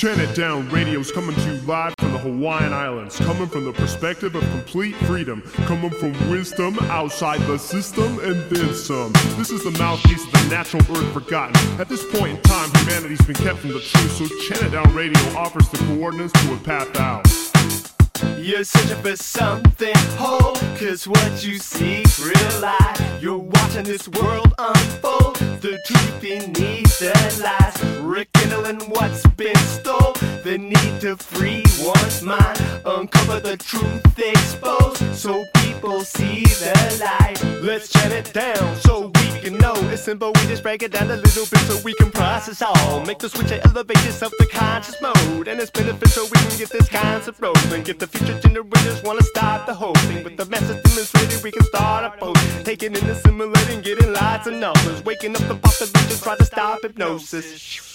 Chant It Down Radio's coming to you live from the Hawaiian Islands, coming from the perspective of complete freedom, coming from wisdom outside the system and then some. This is the mouthpiece of the natural earth forgotten. At this point in time, humanity's been kept from the truth, so Chant Down Radio offers the coordinates to a path out. You're searching for something whole, cause what you see real life. You're watching this world unfold, the truth beneath the lies. Rekindling what's been stole, the need to free one's mind. Uncover the truth exposed, so people see the light. Let's chant it down so we can know. It's simple, we just break it down a little bit so we can process all. Make the switch and elevate yourself to conscious mode. And it's beneficial we can get this concept rolling. Get the future generators wanna start the whole thing. With the message demonstrated, we can start a post. Taking in, assimilating, getting lots of numbers. Waking up the population, try to stop hypnosis.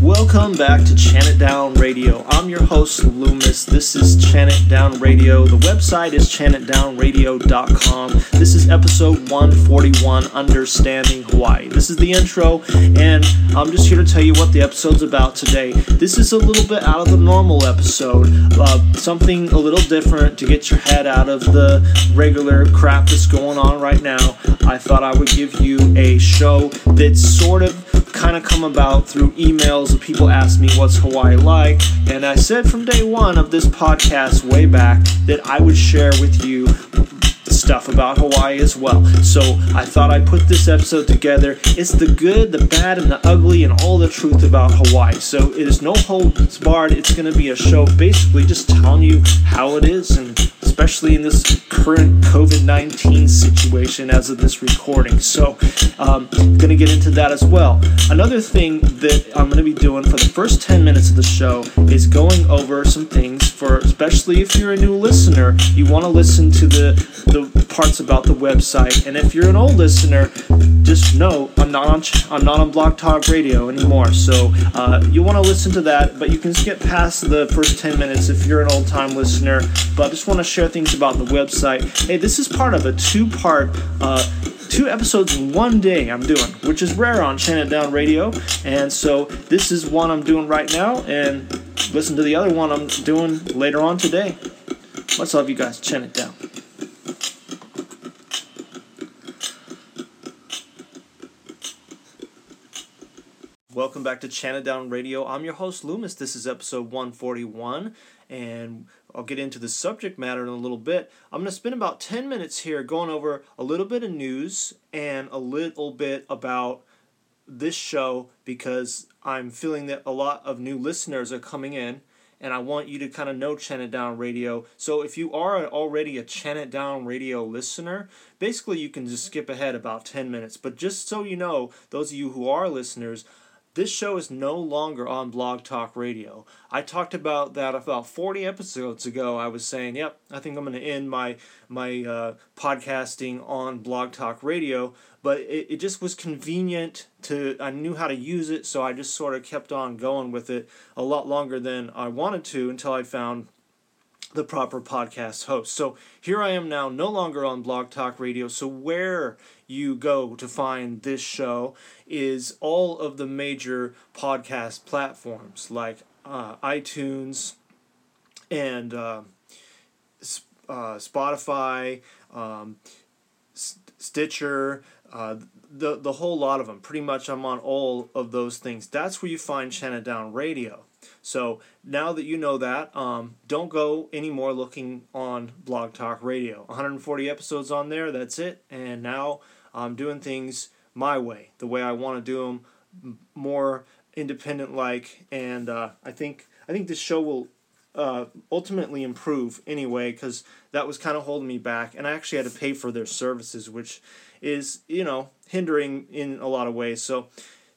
Welcome back to Chant It Down Radio. I'm your host, Luemas. This is Chant It Down Radio. The website is chantitdownradio.com. This is episode 141, Understanding Hawaii. This is the intro, and I'm just here to tell you what the episode's about today. This is a little bit out of the normal episode, uh, something a little different to get your head out of the regular crap that's going on right now. I thought I would give you a show that's sort of kind of come about through emails of people ask me what's Hawaii like, and I said from day one of this podcast way back that I would share with you stuff about Hawaii as well. So I thought I'd put this episode together. It's the good, the bad, and the ugly, and all the truth about Hawaii. So it is no holds barred. It's going to be a show basically just telling you how it is, and especially in this current COVID 19 situation as of this recording. So um, I'm going to get into that as well. Another thing that I'm going to be doing for the first 10 minutes of the show is going over some things for, especially if you're a new listener, you want to listen to the, the parts about the website. And if you're an old listener, just know I'm not on I'm not on Blog Talk Radio anymore. So uh, you want to listen to that, but you can skip past the first 10 minutes if you're an old time listener. But I just want to share things about the website. Hey, this is part of a two-part. Uh, two episodes in one day I'm doing, which is rare on It Down Radio. And so this is one I'm doing right now, and listen to the other one I'm doing later on today. Much love, you guys. It Down. Welcome back to Chant Down Radio. I'm your host, Luemas. This is episode 141, and I'll get into the subject matter in a little bit. I'm going to spend about 10 minutes here going over a little bit of news and a little bit about this show because I'm feeling that a lot of new listeners are coming in and I want you to kind of know Chant Down Radio. So if you are already a Chant Down Radio listener, basically you can just skip ahead about 10 minutes. But just so you know, those of you who are listeners, this show is no longer on Blog Talk Radio. I talked about that about 40 episodes ago. I was saying, yep, I think I'm going to end my my uh, podcasting on Blog Talk Radio, but it, it just was convenient to I knew how to use it, so I just sort of kept on going with it a lot longer than I wanted to until I found the proper podcast host. So here I am now, no longer on Blog Talk Radio. So where you go to find this show is all of the major podcast platforms like uh, iTunes and uh, uh, Spotify, um, Stitcher, uh, the the whole lot of them. Pretty much, I'm on all of those things. That's where you find It Down Radio. So now that you know that, um, don't go anymore looking on Blog Talk Radio. 140 episodes on there. That's it. And now I'm doing things my way, the way I want to do them, more independent like. And uh, I think I think this show will uh, ultimately improve anyway because that was kind of holding me back and i actually had to pay for their services which is you know hindering in a lot of ways so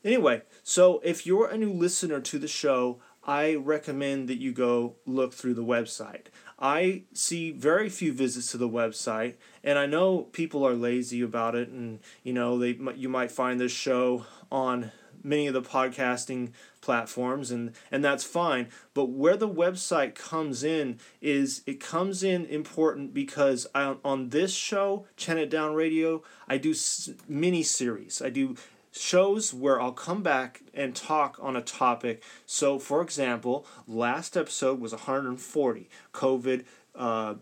anyway so if you're a new listener to the show i recommend that you go look through the website. I see very few visits to the website and i know people are lazy about it and you know they you might find this show on many of the podcasting platforms and and that's fine. But where the website comes in is it comes in important because I, on this show Chant It Down Radio I do mini series. I do shows where I'll come back and talk on a topic. So, for example, last episode was 140 COVID. Uh,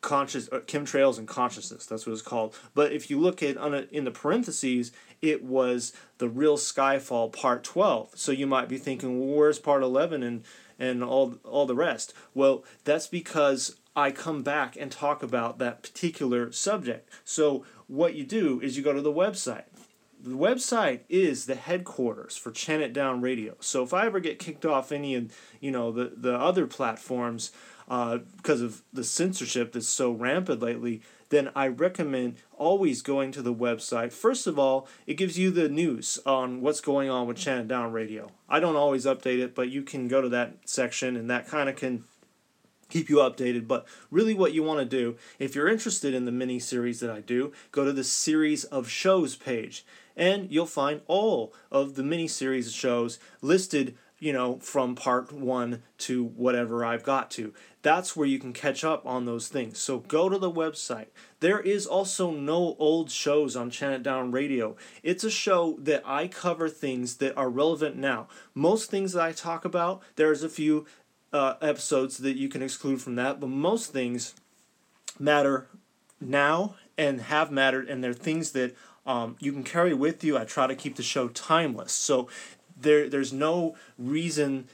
conscious uh, chemtrails and consciousness that's what it's called. But if you look at on a, in the parentheses it was the real skyfall part 12 so you might be thinking well, where's part 11 and and all all the rest? Well that's because i come back and talk about that particular subject. So what you do is you go to the website the website is the headquarters for Chant It Down Radio. So if I ever get kicked off any of you know the the other platforms, uh, because of the censorship that's so rampant lately, then I recommend always going to the website. First of all, it gives you the news on what's going on with Chant It Down Radio. I don't always update it, but you can go to that section and that kind of can keep you updated. But really, what you want to do, if you're interested in the mini series that I do, go to the series of shows page, and you'll find all of the mini series shows listed you know, from part one to whatever I've got to. That's where you can catch up on those things. So go to the website. There is also no old shows on Chant Down Radio. It's a show that I cover things that are relevant now. Most things that I talk about, there's a few uh, episodes that you can exclude from that, but most things matter now and have mattered, and they're things that um, you can carry with you. I try to keep the show timeless. So there there's no reason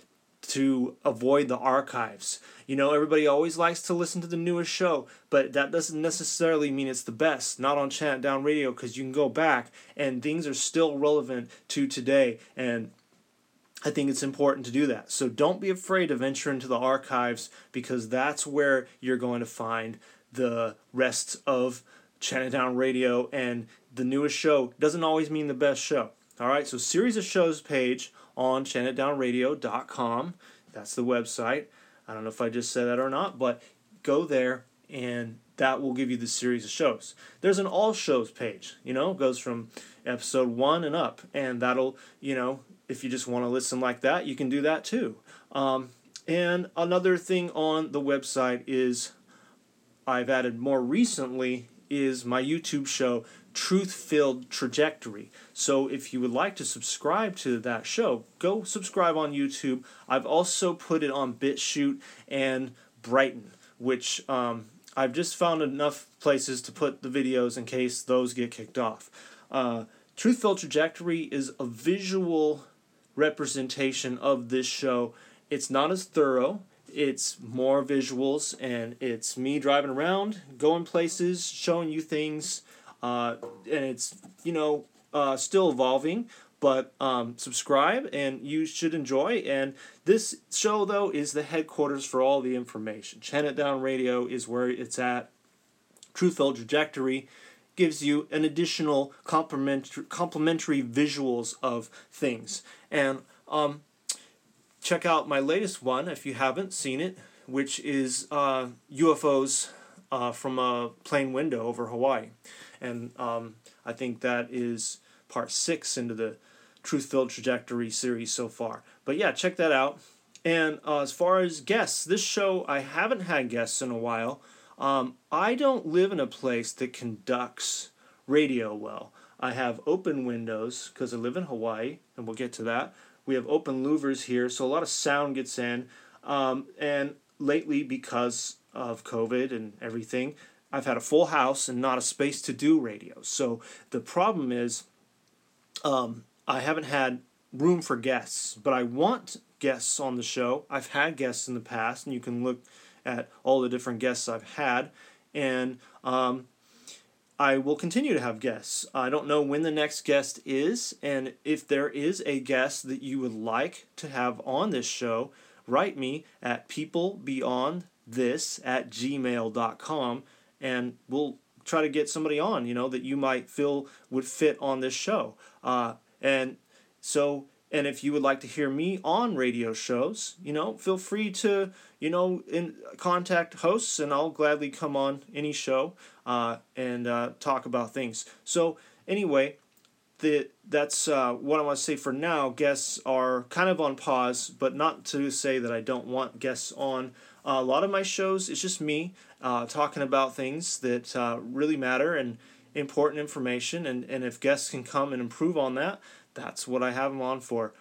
to avoid the archives. You know, everybody always likes to listen to the newest show, but that doesn't necessarily mean it's the best. Not on Chant Down Radio because you can go back and things are still relevant to today and I think it's important to do that. So don't be afraid to venture into the archives because that's where you're going to find the rest of Chant Down Radio and the newest show doesn't always mean the best show. All right, so series of shows page on chantitdownradio.com. That's the website. I don't know if I just said that or not, but go there and that will give you the series of shows. There's an all shows page, you know, goes from episode 1 and up and that'll, you know, if you just want to listen like that, you can do that too. Um, and another thing on the website is I've added more recently is my YouTube show truth filled trajectory. So if you would like to subscribe to that show, go subscribe on YouTube. I've also put it on BitChute and Brighteon, which um, I've just found enough places to put the videos in case those get kicked off. Uh, truth filled trajectory is a visual representation of this show. It's not as thorough. It's more visuals and it's me driving around going places showing you things uh, and it's you know uh, still evolving. But um, subscribe and you should enjoy. And this show though is the headquarters for all the information. Chant it down radio is where it's at. Truthful trajectory gives you an additional complementary, complementary visuals of things and um, check out my latest one if you haven't seen it which is uh, ufos uh, from a plane window over hawaii and um, I think that is part six into the Truth Filled Trajectory series so far. But yeah, check that out. And uh, as far as guests, this show I haven't had guests in a while. Um, I don't live in a place that conducts radio well. I have open windows because I live in Hawaii, and we'll get to that. We have open louvers here, so a lot of sound gets in. Um, and lately, because of COVID and everything, I've had a full house and not a space to do radio. So the problem is, um, I haven't had room for guests, but I want guests on the show. I've had guests in the past, and you can look at all the different guests I've had, and um, I will continue to have guests. I don't know when the next guest is, and if there is a guest that you would like to have on this show, write me at peoplebeyondthis at gmail.com and we'll try to get somebody on, you know, that you might feel would fit on this show. Uh, and so, and if you would like to hear me on radio shows, you know, feel free to, you know, in contact hosts, and I'll gladly come on any show uh, and uh, talk about things. So, anyway, the, that's uh, what I want to say for now. Guests are kind of on pause, but not to say that I don't want guests on. Uh, a lot of my shows, it's just me uh, talking about things that uh, really matter, and important information, and, and if guests can come and improve on that, that's what I have them on for.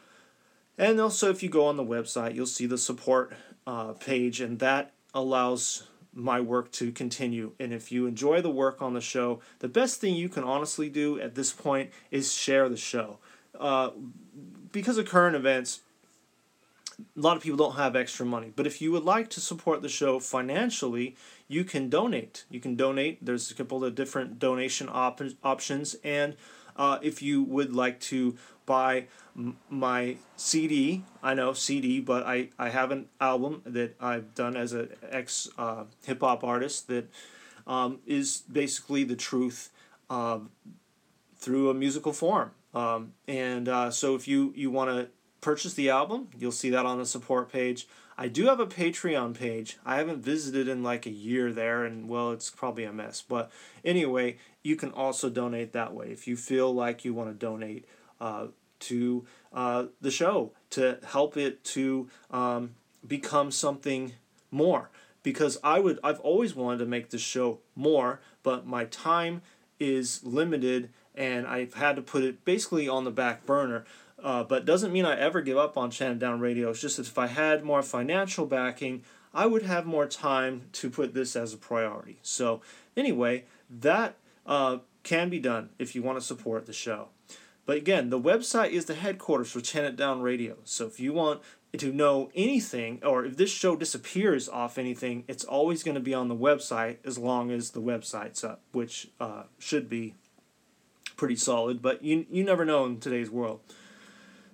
And also, if you go on the website, you'll see the support uh, page, and that allows my work to continue. And if you enjoy the work on the show, the best thing you can honestly do at this point is share the show. Uh, because of current events, a lot of people don't have extra money. But if you would like to support the show financially, you can donate. You can donate. There's a couple of different donation op- options. And uh, if you would like to buy m- my CD, I know CD, but I, I have an album that I've done as an ex uh, hip hop artist that um, is basically the truth uh, through a musical form. Um, and uh, so if you, you want to purchase the album, you'll see that on the support page. I do have a Patreon page. I haven't visited in like a year there, and well, it's probably a mess. But anyway, you can also donate that way if you feel like you want to donate uh, to uh, the show to help it to um, become something more. Because I would, I've always wanted to make this show more, but my time is limited, and I've had to put it basically on the back burner. Uh, but doesn't mean I ever give up on It Down Radio. It's just that if I had more financial backing, I would have more time to put this as a priority. So anyway, that uh, can be done if you want to support the show. But again, the website is the headquarters for It Down Radio. So if you want to know anything, or if this show disappears off anything, it's always going to be on the website as long as the website's up, which uh, should be pretty solid. But you you never know in today's world.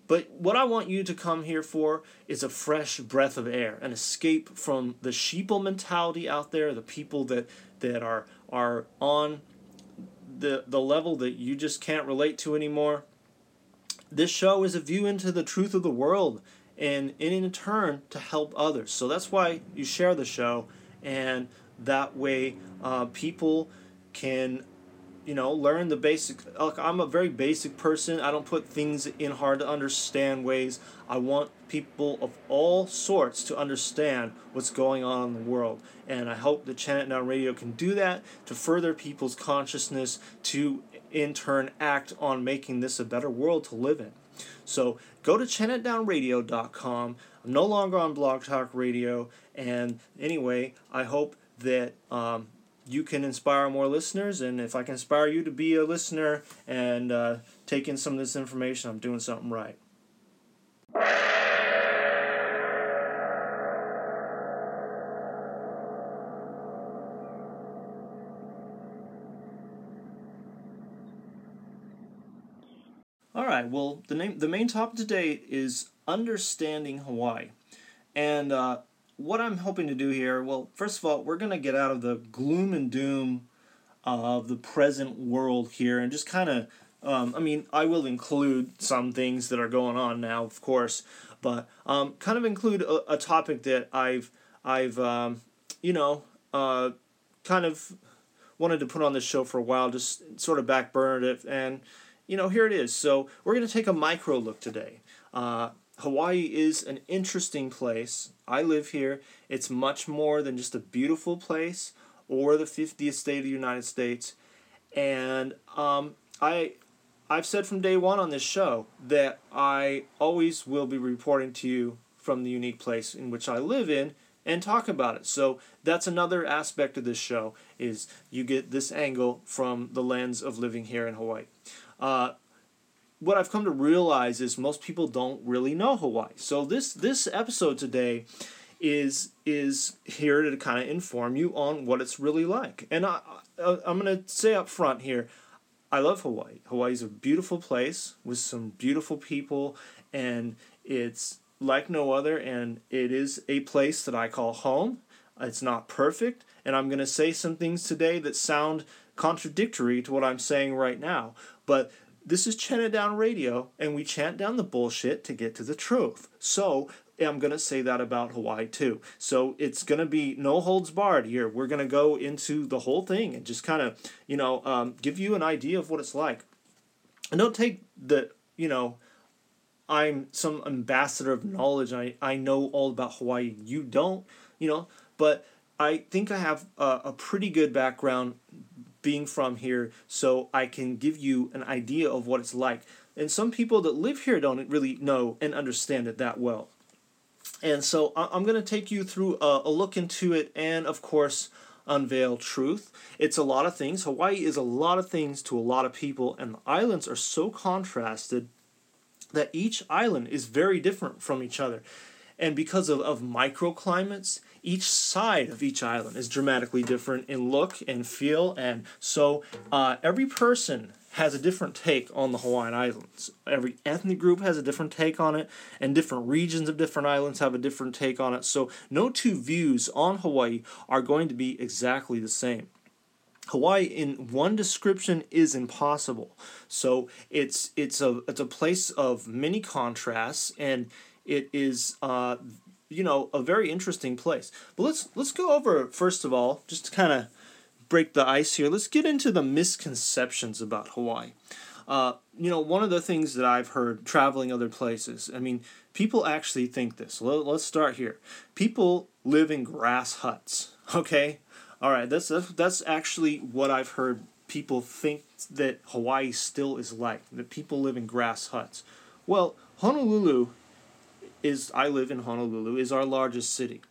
But what I want you to come here for is a fresh breath of air, an escape from the sheeple mentality out there, the people that that are are on the the level that you just can't relate to anymore. This show is a view into the truth of the world and, and in turn to help others. So that's why you share the show and that way uh, people can you know learn the basic look i'm a very basic person. I don't put things in hard to understand ways. I want people of all sorts to understand what's going on in the world. And i hope that chant down radio can do that to further people's consciousness to in turn act on making this a better world to live in. So go to chantitdownradio.com i'm no longer on blog talk radio. And anyway i hope that um, you can inspire more listeners. And if I can inspire you to be a listener and uh, take in some of this information, I'm doing something right. All right. Well, the name, the main topic today is understanding Hawaii, and uh, what I'm hoping to do here, well, first of all, we're going to get out of the gloom and doom of the present world here and just kind of, um, I mean, I will include some things that are going on now, of course, but um, kind of include a, a, topic that I've, I've, um, you know, uh, kind of wanted to put on this show for a while, just sort of backburned it, and you know, here it is. So we're going to take a micro look today. Uh, Hawaii is an interesting place. I live here. It's much more than just a beautiful place or the 50th state of the United States. And um, I, I've said from day one on this show that I always will be reporting to you from the unique place in which I live in and talk about it. So that's another aspect of this show is you get this angle from the lens of living here in Hawaii. Uh, what I've come to realize is most people don't really know Hawaii. So this this episode today is is here to kind of inform you on what it's really like. And I, I I'm gonna say up front here, I love Hawaii. Hawaii's a beautiful place with some beautiful people, and it's like no other. And it is a place that I call home. It's not perfect, and I'm gonna say some things today that sound contradictory to what I'm saying right now. But this is Chant It Down Radio, and we chant down the bullshit to get to the truth. So I'm going to say that about Hawaii too. So it's going to be no holds barred here. We're going to go into the whole thing and just kind of, you know, um, give you an idea of what it's like. And don't take the, you know, I'm some ambassador of knowledge. I, I know all about Hawaii. You don't, you know, but I think I have a, a pretty good background being from here so I can give you an idea of what it's like. And some people that live here don't really know and understand it that well. And so I'm going to take you through a, a look into it and, of course, unveil truth. It's a lot of things. Hawaii is a lot of things to a lot of people, and the islands are so contrasted that each island is very different from each other. And because of, of microclimates, each side of each island is dramatically different in look and feel. And so uh, every person has a different take on the Hawaiian Islands. Every ethnic group has a different take on it, and different regions of different islands have a different take on it. So no two views on Hawaii are going to be exactly the same. Hawaii in one description is impossible. So it's it's a it's a place of many contrasts and it is uh, you know a very interesting place. But let's let's go over first of all just to kind of break the ice here. Let's get into the misconceptions about Hawaii. Uh, you know, one of the things that I've heard traveling other places, I mean, people actually think this. Let's start here. People live in grass huts, okay? All right, that's, that's, that's actually what I've heard people think that Hawaii still is like, that people live in grass huts. Well, Honolulu is, I live in Honolulu, is our largest city.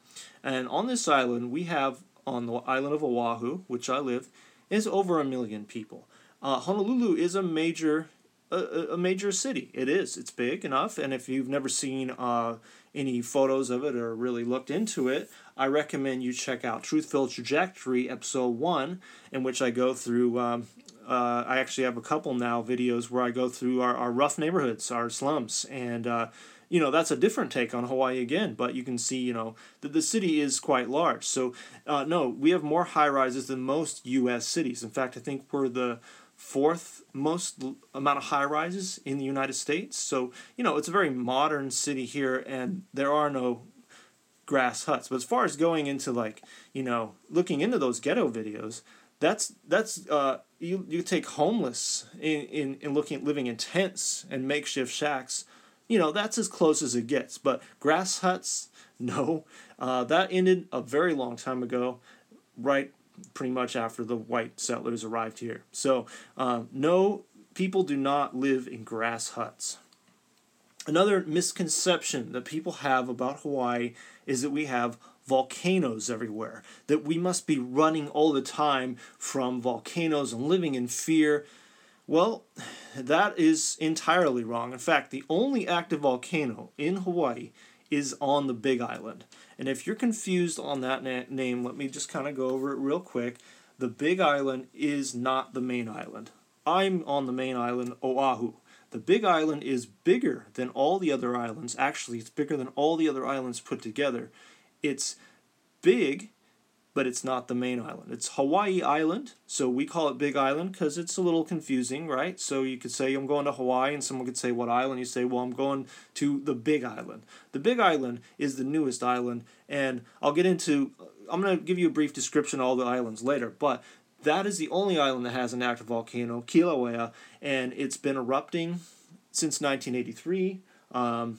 And on this island, we have, on the island of Oahu, which I live, is over a million people. Uh, Honolulu is a major a, a, major city. It is. It's big enough, and if you've never seen uh, any photos of it or really looked into it, I recommend you check out Truth-Filled Trajectory episode one, in which I go through. Um, uh, I actually have a couple now videos where I go through our, our rough neighborhoods, our slums, and uh, you know that's a different take on Hawaii again. But you can see, you know, that the city is quite large. So uh, no, we have more high rises than most U.S. cities. In fact, I think we're the fourth most amount of high rises in the United States. So, you know, it's a very modern city here, and there are no grass huts. But as far as going into like, you know, looking into those ghetto videos, that's that's uh, you you take homeless in, in, in looking at living in tents and makeshift shacks, you know, that's as close as it gets. But grass huts, no. Uh, that ended a very long time ago, right pretty much after the white settlers arrived here. So, uh, no, people do not live in grass huts. Another misconception that people have about Hawaii is that we have volcanoes everywhere, that we must be running all the time from volcanoes and living in fear. Well, that is entirely wrong. In fact, the only active volcano in Hawaii is on the Big Island. And if you're confused on that na- name, let me just kind of go over it real quick. The Big Island is not the main island. I'm on the main island, Oahu. The Big Island is bigger than all the other islands. Actually, it's bigger than all the other islands put together. It's big but it's not the main island. It's Hawaii Island, so we call it Big Island because it's a little confusing, right? So you could say, I'm going to Hawaii, and someone could say, What island? You say, Well, I'm going to the Big Island. The Big Island is the newest island, and I'll get into, I'm going to give you a brief description of all the islands later, but that is the only island that has an active volcano, Kilauea, and it's been erupting since 1983. Um,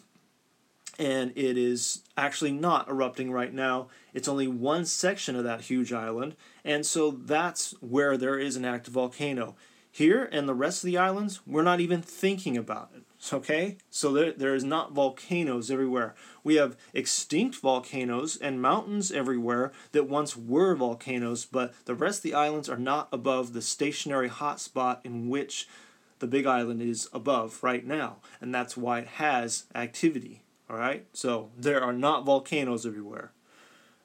and it is actually not erupting right now. It's only one section of that huge island, and so that's where there is an active volcano. Here and the rest of the islands, we're not even thinking about it. Okay? So there, there is not volcanoes everywhere. We have extinct volcanoes and mountains everywhere that once were volcanoes, but the rest of the islands are not above the stationary hotspot in which the big island is above right now. And that's why it has activity. All right? So there are not volcanoes everywhere.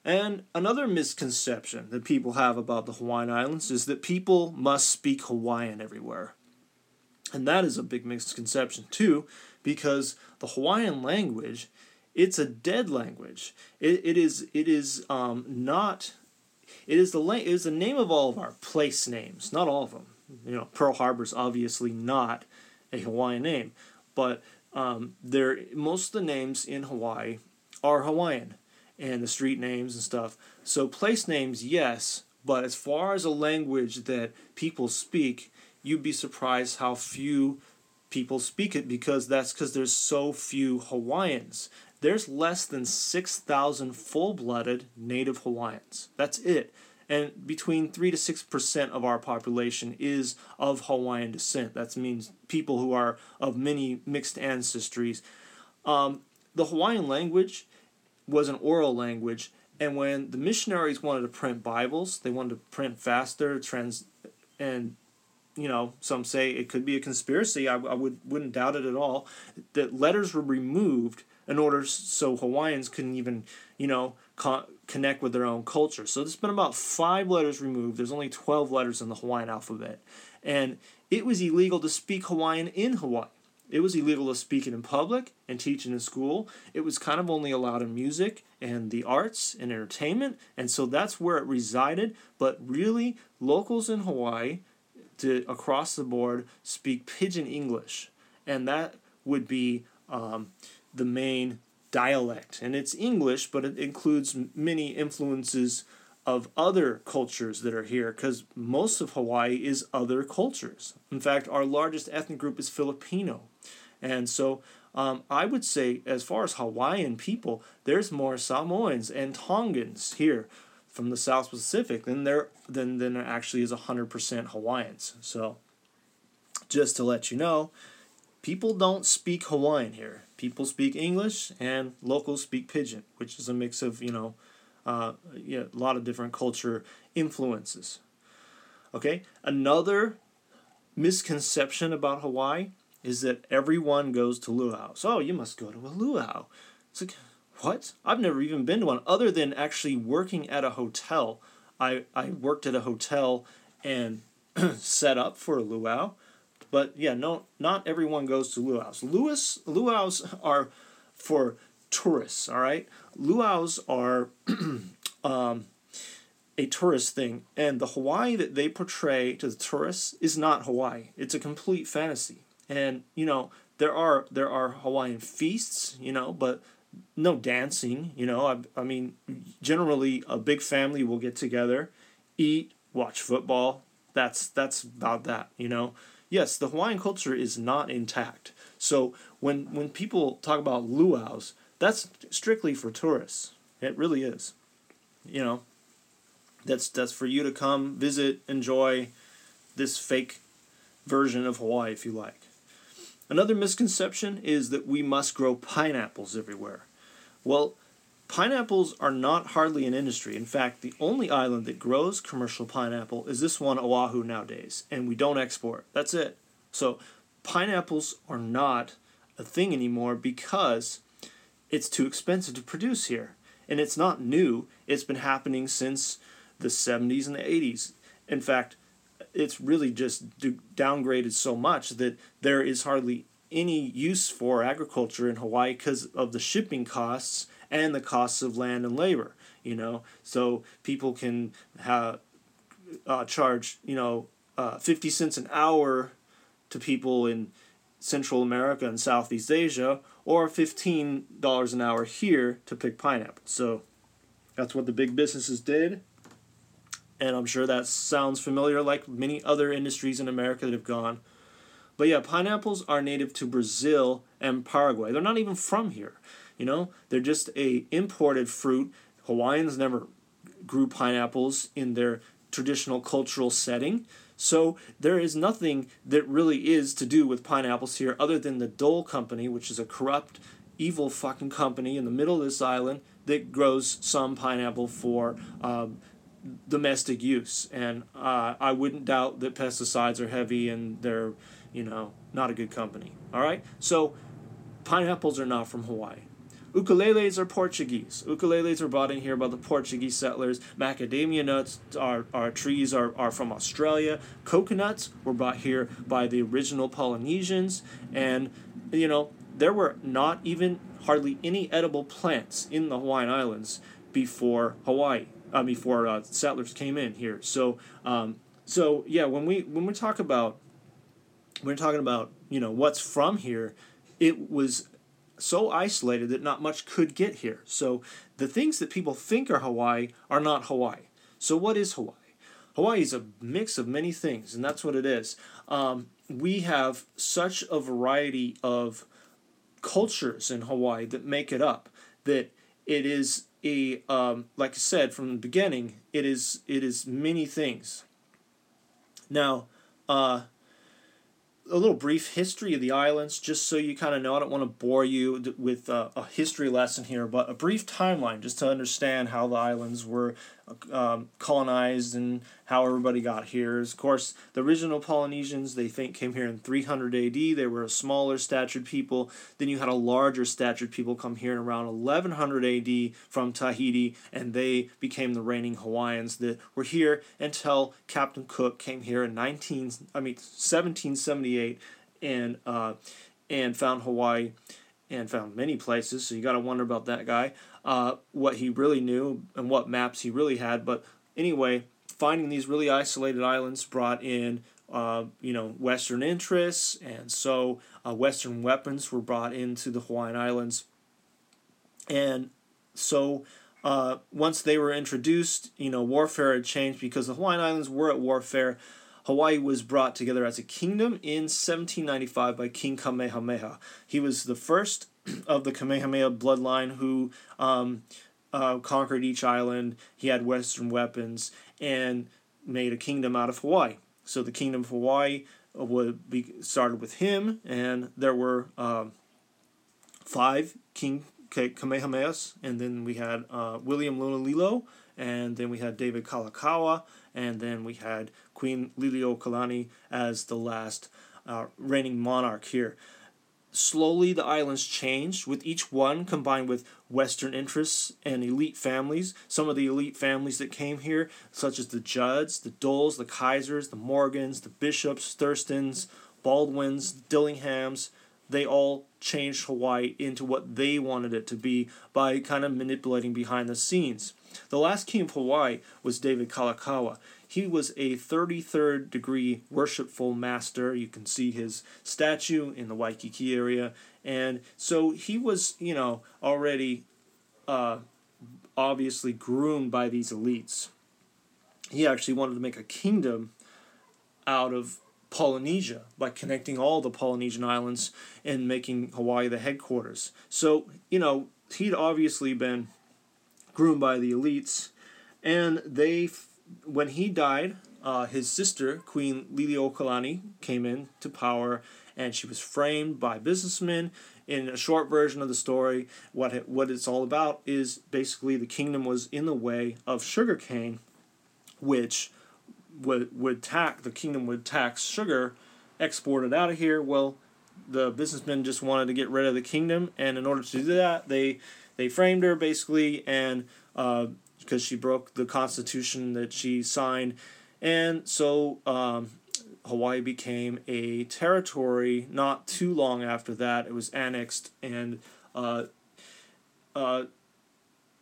And another misconception that people have about the Hawaiian Islands is that people must speak Hawaiian everywhere. And that is a big misconception too, because the Hawaiian language, it's a dead language. It, it is it is um, not it is the la- it is the name of all of our place names, not all of them. You know, Pearl Harbor is obviously not a Hawaiian name, but um, there most of the names in Hawaii are Hawaiian, and the street names and stuff. So place names, yes, but as far as a language that people speak, you'd be surprised how few people speak it because that's because there's so few Hawaiians. There's less than 6,000 full blooded native Hawaiians. That's it. And between 3 to 6% of our population is of Hawaiian descent. That means people who are of many mixed ancestries. Um, the Hawaiian language was an oral language, and when the missionaries wanted to print Bibles, they wanted to print faster, trans, and you know, some say it could be a conspiracy. I, I would wouldn't doubt it at all. That letters were removed in order so Hawaiians couldn't even, you know, con- connect with their own culture. So there's been about five letters removed. There's only 12 letters in the Hawaiian alphabet. And it was illegal to speak Hawaiian in Hawaii. It was illegal to speak it in public and teach it in school. It was kind of only allowed in music and the arts and entertainment. And so that's where it resided. But really, locals in Hawaii, to across the board, speak pidgin English. And that would be um, the main dialect. And it's English, but it includes many influences of other cultures that are here because most of Hawaii is other cultures. In fact, our largest ethnic group is Filipino. And so um, I would say, as far as Hawaiian people, there's more Samoans and Tongans here from the South Pacific than there than, than there actually is 100% Hawaiians. So just to let you know, people don't speak Hawaiian here. People speak English and locals speak Pidgin, which is a mix of, you know, uh, yeah, a lot of different culture influences. Okay, another misconception about Hawaii is that everyone goes to luau. So oh, you must go to a luau. It's like, what? I've never even been to one other than actually working at a hotel. I, I worked at a hotel and set up for a luau. But yeah, no, not everyone goes to luau's. Luau's, luau's are for tourists, all right? Luau's are um, a tourist thing, and the Hawaii that they portray to the tourists is not Hawaii. It's a complete fantasy. And you know, there are there are Hawaiian feasts, you know, but no dancing, you know. I, I mean, generally a big family will get together, eat, watch football. That's that's about that, you know. Yes, the Hawaiian culture is not intact. So when when people talk about luau's, that's strictly for tourists. It really is. You know, that's that's for you to come visit, enjoy this fake version of Hawaii if you like. Another misconception is that we must grow pineapples everywhere. Well, pineapples are not hardly an industry. In fact, the only island that grows commercial pineapple is this one, Oahu, nowadays, and we don't export. That's it. So, pineapples are not a thing anymore because it's too expensive to produce here. And it's not new, it's been happening since the 70s and the 80s. In fact, it's really just downgraded so much that there is hardly any use for agriculture in Hawaii because of the shipping costs and the costs of land and labor. You know, so people can have uh, charge you know uh, fifty cents an hour to people in Central America and Southeast Asia, or fifteen dollars an hour here to pick pineapples. So that's what the big businesses did and I'm sure that sounds familiar like many other industries in America that have gone. But yeah, pineapples are native to Brazil and Paraguay. They're not even from here. You know, they're just a imported fruit. Hawaiians never grew pineapples in their traditional cultural setting. So there is nothing that really is to do with pineapples here other than the Dole Company, which is a corrupt, evil fucking company in the middle of this island that grows some pineapple for um, domestic use. And uh, I wouldn't doubt that pesticides are heavy and they're, you know, not a good company. All right? So pineapples are not from Hawaii. Ukuleles are Portuguese. Ukuleles were brought in here by the Portuguese settlers. Macadamia nuts are, are trees are, are from Australia. Coconuts were brought here by the original Polynesians. And, you know, there were not even hardly any edible plants in the Hawaiian Islands before Hawaii uh, before uh, settlers came in here. So um, so yeah, when we when we talk about we're talking about you know what's from here, it was so isolated that not much could get here. So the things that people think are Hawaii are not Hawaii. So what is Hawaii? Hawaii is a mix of many things, and that's what it is. Um, we have such a variety of cultures in Hawaii that make it up that it is a um, like I said from the beginning, it is it is many things. Now, uh, a little brief history of the islands, just so you kind of know. I don't want to bore you with uh, a history lesson here, but a brief timeline just to understand how the islands were um, colonized and how everybody got here. Of course, the original Polynesians they think came here in 300 AD. They were a smaller statured people. Then you had a larger statured people come here in around 1100 AD from Tahiti, and they became the reigning Hawaiians that were here until Captain Cook came here in 19 I mean 1778 and uh, and found Hawaii and found many places. So you got to wonder about that guy uh, what he really knew and what maps he really had. But anyway, finding these really isolated islands brought in uh, you know Western interests, and so uh, Western weapons were brought into the Hawaiian Islands, and so. Uh, once they were introduced, you know, warfare had changed because the Hawaiian Islands were at warfare. Hawaii was brought together as a kingdom in 1795 by King Kamehameha. He was the first of the Kamehameha bloodline who um, uh, conquered each island. He had Western weapons and made a kingdom out of Hawaii. So the kingdom of Hawaii would be started with him, and there were um, five King Kamehamehas, and then we had uh, William Lunalilo, and then we had David Kalakaua, and then we had Queen Liliuokalani as the last uh, reigning monarch here slowly the islands changed, with each one combined with Western interests and elite families. Some of the elite families that came here, such as the Judds, the Doles, the Kaisers, the Morgans, the Bishops, Thurstons, Baldwins, Dillinghams, they all changed Hawaii into what they wanted it to be by kind of manipulating behind the scenes. The last king of Hawaii was David Kalakaua. He was a 33rd degree worshipful master. You can see his statue in the Waikiki area. And so he was, you know, already uh, obviously groomed by these elites. He actually wanted to make a kingdom out of Polynesia by connecting all the Polynesian islands and making Hawaii the headquarters. So, you know, he'd obviously been groomed by the elites, and they when he died, uh, his sister, Queen Liliuokalani, came in to power, and she was framed by businessmen. In a short version of the story, what it, what it's all about is basically the kingdom was in the way of sugarcane, which would would tax the kingdom would tax sugar exported out of here. Well, the businessmen just wanted to get rid of the kingdom, and in order to do that, they they framed her basically and. Uh, because she broke the constitution that she signed. And so um, Hawaii became a territory not too long after that. It was annexed, and uh, uh,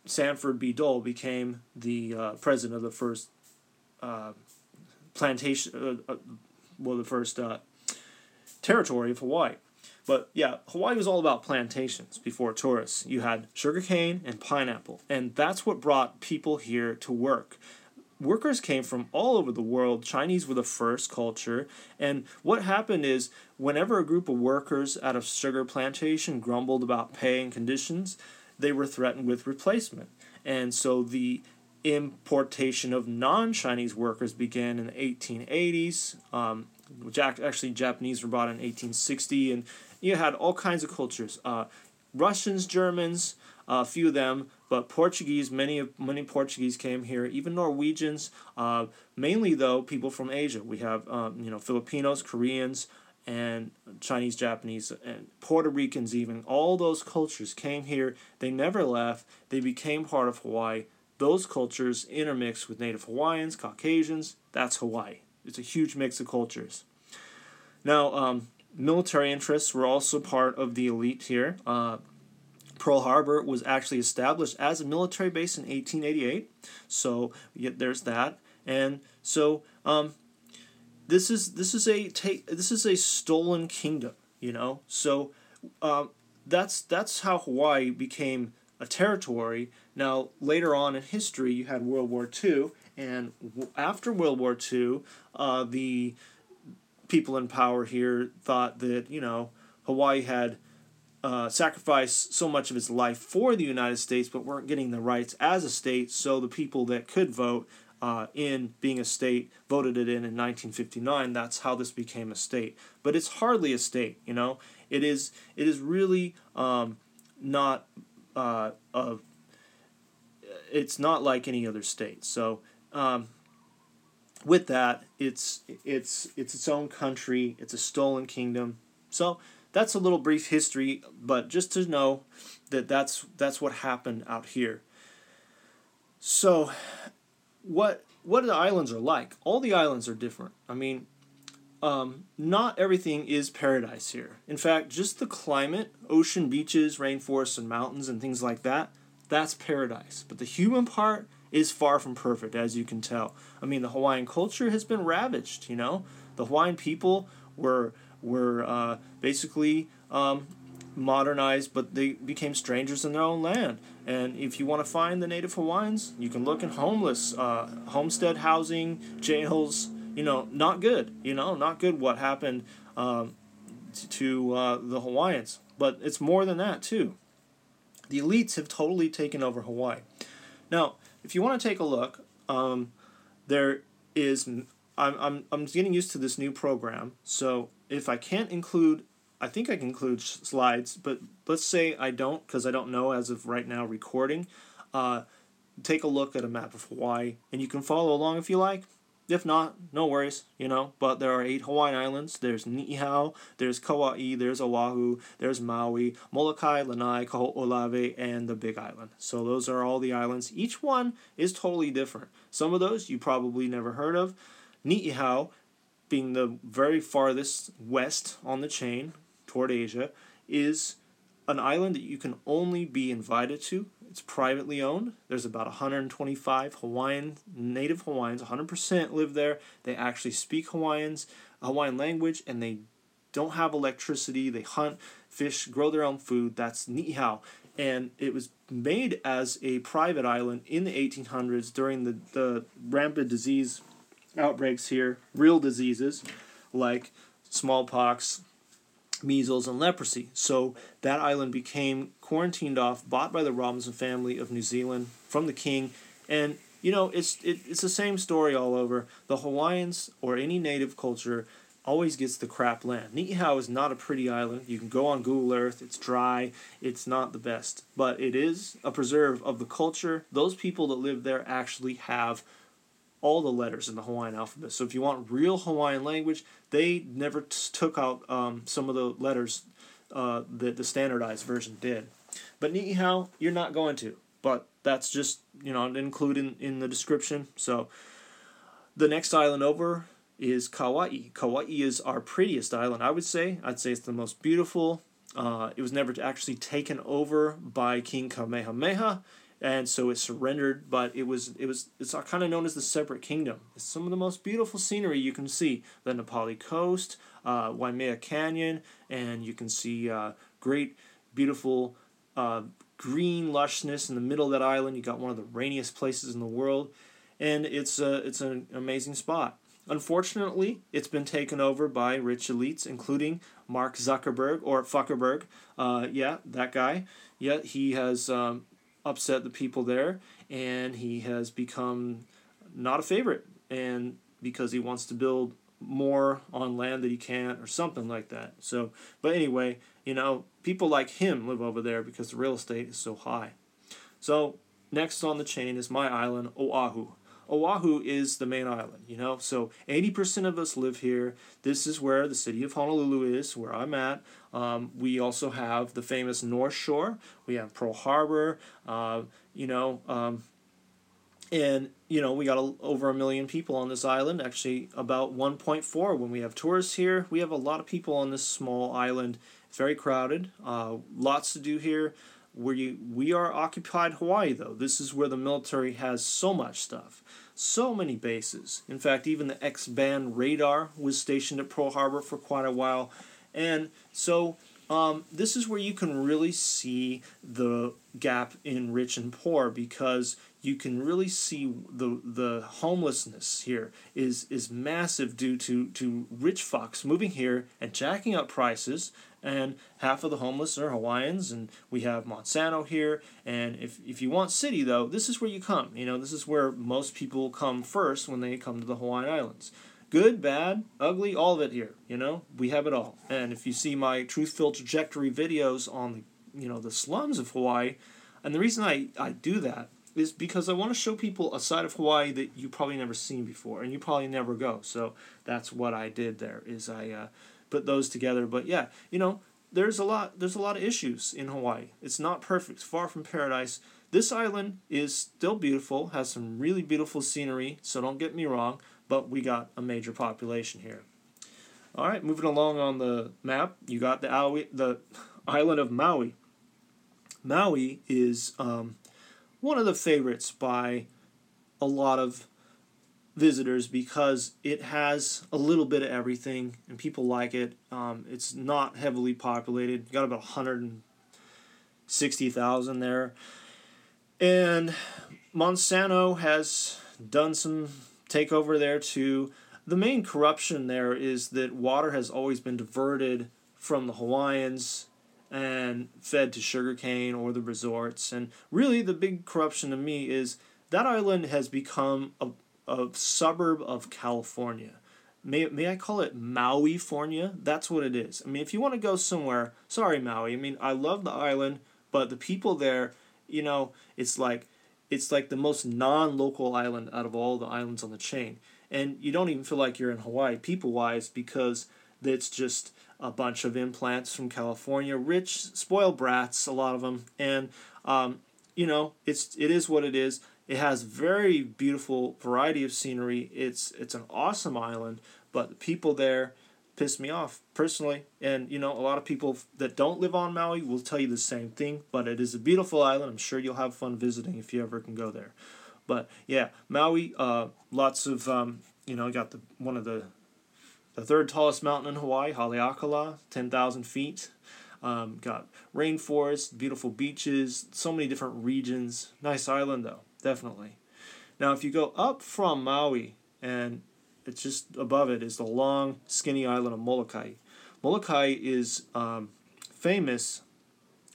Sanford B. Dole became the uh, president of the first uh, plantation, uh, uh, well, the first territory of Hawaii. But yeah, Hawaii was all about plantations before tourists. You had sugarcane and pineapple, and that's what brought people here to work. Workers came from all over the world. Chinese were the first culture. And what happened is, whenever a group of workers at a sugar plantation grumbled about pay and conditions, they were threatened with replacement. And so the importation of non Chinese workers began in the 1880s. Um, which actually Japanese were brought in 1860, and you had all kinds of cultures. Uh, Russians, Germans, a few of them, but Portuguese, many of many Portuguese came here. Even Norwegians, uh, mainly though people from Asia. We have um, you know Filipinos, Koreans, and Chinese, Japanese, and Puerto Ricans. Even all those cultures came here. They never left. They became part of Hawaii. Those cultures intermixed with Native Hawaiians, Caucasians. That's Hawaii. It's a huge mix of cultures. Now, um, military interests were also part of the elite here. Uh, Pearl Harbor was actually established as a military base in 1888, so yeah, there's that. And so um, this is this is a take this is a stolen kingdom, you know. So uh, that's that's how Hawaii became a territory. Now later on in history, you had World War II, and after World War II, uh, the people in power here thought that you know Hawaii had uh, sacrificed so much of his life for the United States, but weren't getting the rights as a state. So the people that could vote uh, in being a state voted it in in 1959. That's how this became a state. But it's hardly a state, you know. It is. It is really um, not uh, a. It's not like any other state. So. Um, with that, it's it's it's its own country. It's a stolen kingdom. So that's a little brief history, but just to know that that's that's what happened out here. So, what what the islands are like? All the islands are different. I mean, um, not everything is paradise here. In fact, just the climate, ocean, beaches, rainforests, and mountains, and things like that, that's paradise. But the human part is far from perfect, as you can tell. I mean, the Hawaiian culture has been ravaged. You know, the Hawaiian people were were uh, basically um, modernized, but they became strangers in their own land. And if you want to find the native Hawaiians, you can look in homeless, uh, homestead housing, jails. You know, not good. You know, not good. What happened um, to uh, the Hawaiians, but it's more than that too. The elites have totally taken over Hawaii. Now, if you want to take a look, um, there is. I'm, I'm, I'm getting used to this new program. So if I can't include, I think I can include slides, but let's say I don't because I don't know as of right now recording. Uh, take a look at a map of Hawaii and you can follow along if you like. If not, no worries, you know. But there are eight Hawaiian islands. There's Niihau, there's Kauai, there's Oahu, there's Maui, Molokai, Lanai, Kaho'olawe, and the Big Island. So those are all the islands. Each one is totally different. Some of those you probably never heard of. Niihau, being the very farthest west on the chain toward Asia, is an island that you can only be invited to it's privately owned. There's about 125 Hawaiian native Hawaiians, 100% live there. They actually speak Hawaiians, Hawaiian language, and they don't have electricity. They hunt, fish, grow their own food. That's Niihau. And it was made as a private island in the 1800s during the, the rampant disease outbreaks here, real diseases like smallpox, measles, and leprosy. So that island became quarantined off, bought by the Robinson family of New Zealand from the king, and you know it's it, it's the same story all over. The Hawaiians or any native culture always gets the crap land. Niihau is not a pretty island. You can go on Google Earth. It's dry. It's not the best, but it is a preserve of the culture. Those people that live there actually have all the letters in the Hawaiian alphabet. So if you want real Hawaiian language, they never t- took out um, some of the letters uh, that the standardized version did. But Niihau, you're not going to. But that's just, you know, included in, in the description. So the next island over is Kauai. Kauai is our prettiest island, I would say. I'd say it's the most beautiful. Uh, it was never actually taken over by King Kamehameha and so it surrendered. But it was it was it's kind of known as the separate kingdom. It's some of the most beautiful scenery you can see: the Na Pali coast, uh, Waimea Canyon, and you can see uh, great, beautiful. Uh, green lushness in the middle of that island. You got one of the rainiest places in the world, and it's a, it's an amazing spot. Unfortunately, it's been taken over by rich elites, including Mark Zuckerberg or Fuckerberg. Uh, yeah, that guy. Yeah, he has um, upset the people there, and he has become not a favorite, and because he wants to build more on land that he can't, or something like that. So, but anyway, you know, people like him live over there because the real estate is so high. So, next on the chain is my island, Oahu. Oahu is the main island, you know. So 80% of us live here. This is where the city of Honolulu is, where I'm at. Um, we also have the famous North Shore. We have Pearl Harbor. Uh, you know, um, and you know we got a, over a million people on this island. Actually, about 1.4 when we have tourists here. We have a lot of people on this small island. It's very crowded. Uh, lots to do here. We we are occupied Hawaii though. This is where the military has so much stuff, so many bases. In fact, even the X band radar was stationed at Pearl Harbor for quite a while. And so um, this is where you can really see the gap in rich and poor because you can really see the the homelessness here is is massive due to to rich fucks moving here and jacking up prices and half of the homeless are Hawaiians, and we have Monsanto here. And if, if you want city, though, this is where you come. You know, this is where most people come first when they come to the Hawaiian Islands. Good, bad, ugly, all of it here. You know, we have it all. And if you see my truth-filled trajectory videos on the, you know, the slums of Hawaii, and the reason I, I do that is because I want to show people a side of Hawaii that you probably never seen before, and you probably never go. So that's what I did there. Is I uh, put those together. But yeah, you know, there's a lot there's a lot of issues in Hawaii. It's not perfect, far from paradise. This island is still beautiful, has some really beautiful scenery, so don't get me wrong, but we got a major population here. All right, moving along on the map, you got the Aoi, the island of Maui. Maui is um, one of the favorites by a lot of visitors because it has a little bit of everything and people like it. Um, it's not heavily populated. got about 160,000 there. And Monsanto has done some takeover there too. The main corruption there is that water has always been diverted from the Hawaiians and fed to sugarcane or the resorts. And really, the big corruption to me is that island has become a, a suburb of California. May, may I call it Maui Fornia? That's what it is. I mean, if you want to go somewhere, sorry, Maui. I mean, I love the island, but the people there, you know, it's like it's like the most non-local island out of all the islands on the chain. And you don't even feel like you're in Hawaii people-wise because it's just a bunch of implants from California, rich, spoiled brats, a lot of them, and um, you know, it's it is what it is. It has very beautiful variety of scenery. It's it's an awesome island, but the people there piss me off personally. And you know, a lot of people that don't live on Maui will tell you the same thing. But it is a beautiful island. I'm sure you'll have fun visiting if you ever can go there. But yeah, Maui, uh, lots of um, you know, got the one of the the third tallest mountain in Hawaii, Haleakala, ten thousand feet. Um, got rainforest, beautiful beaches, so many different regions. Nice island though definitely. Now, if you go up from Maui, and it's just above it is the long, skinny island of Molokai. Molokai is um, famous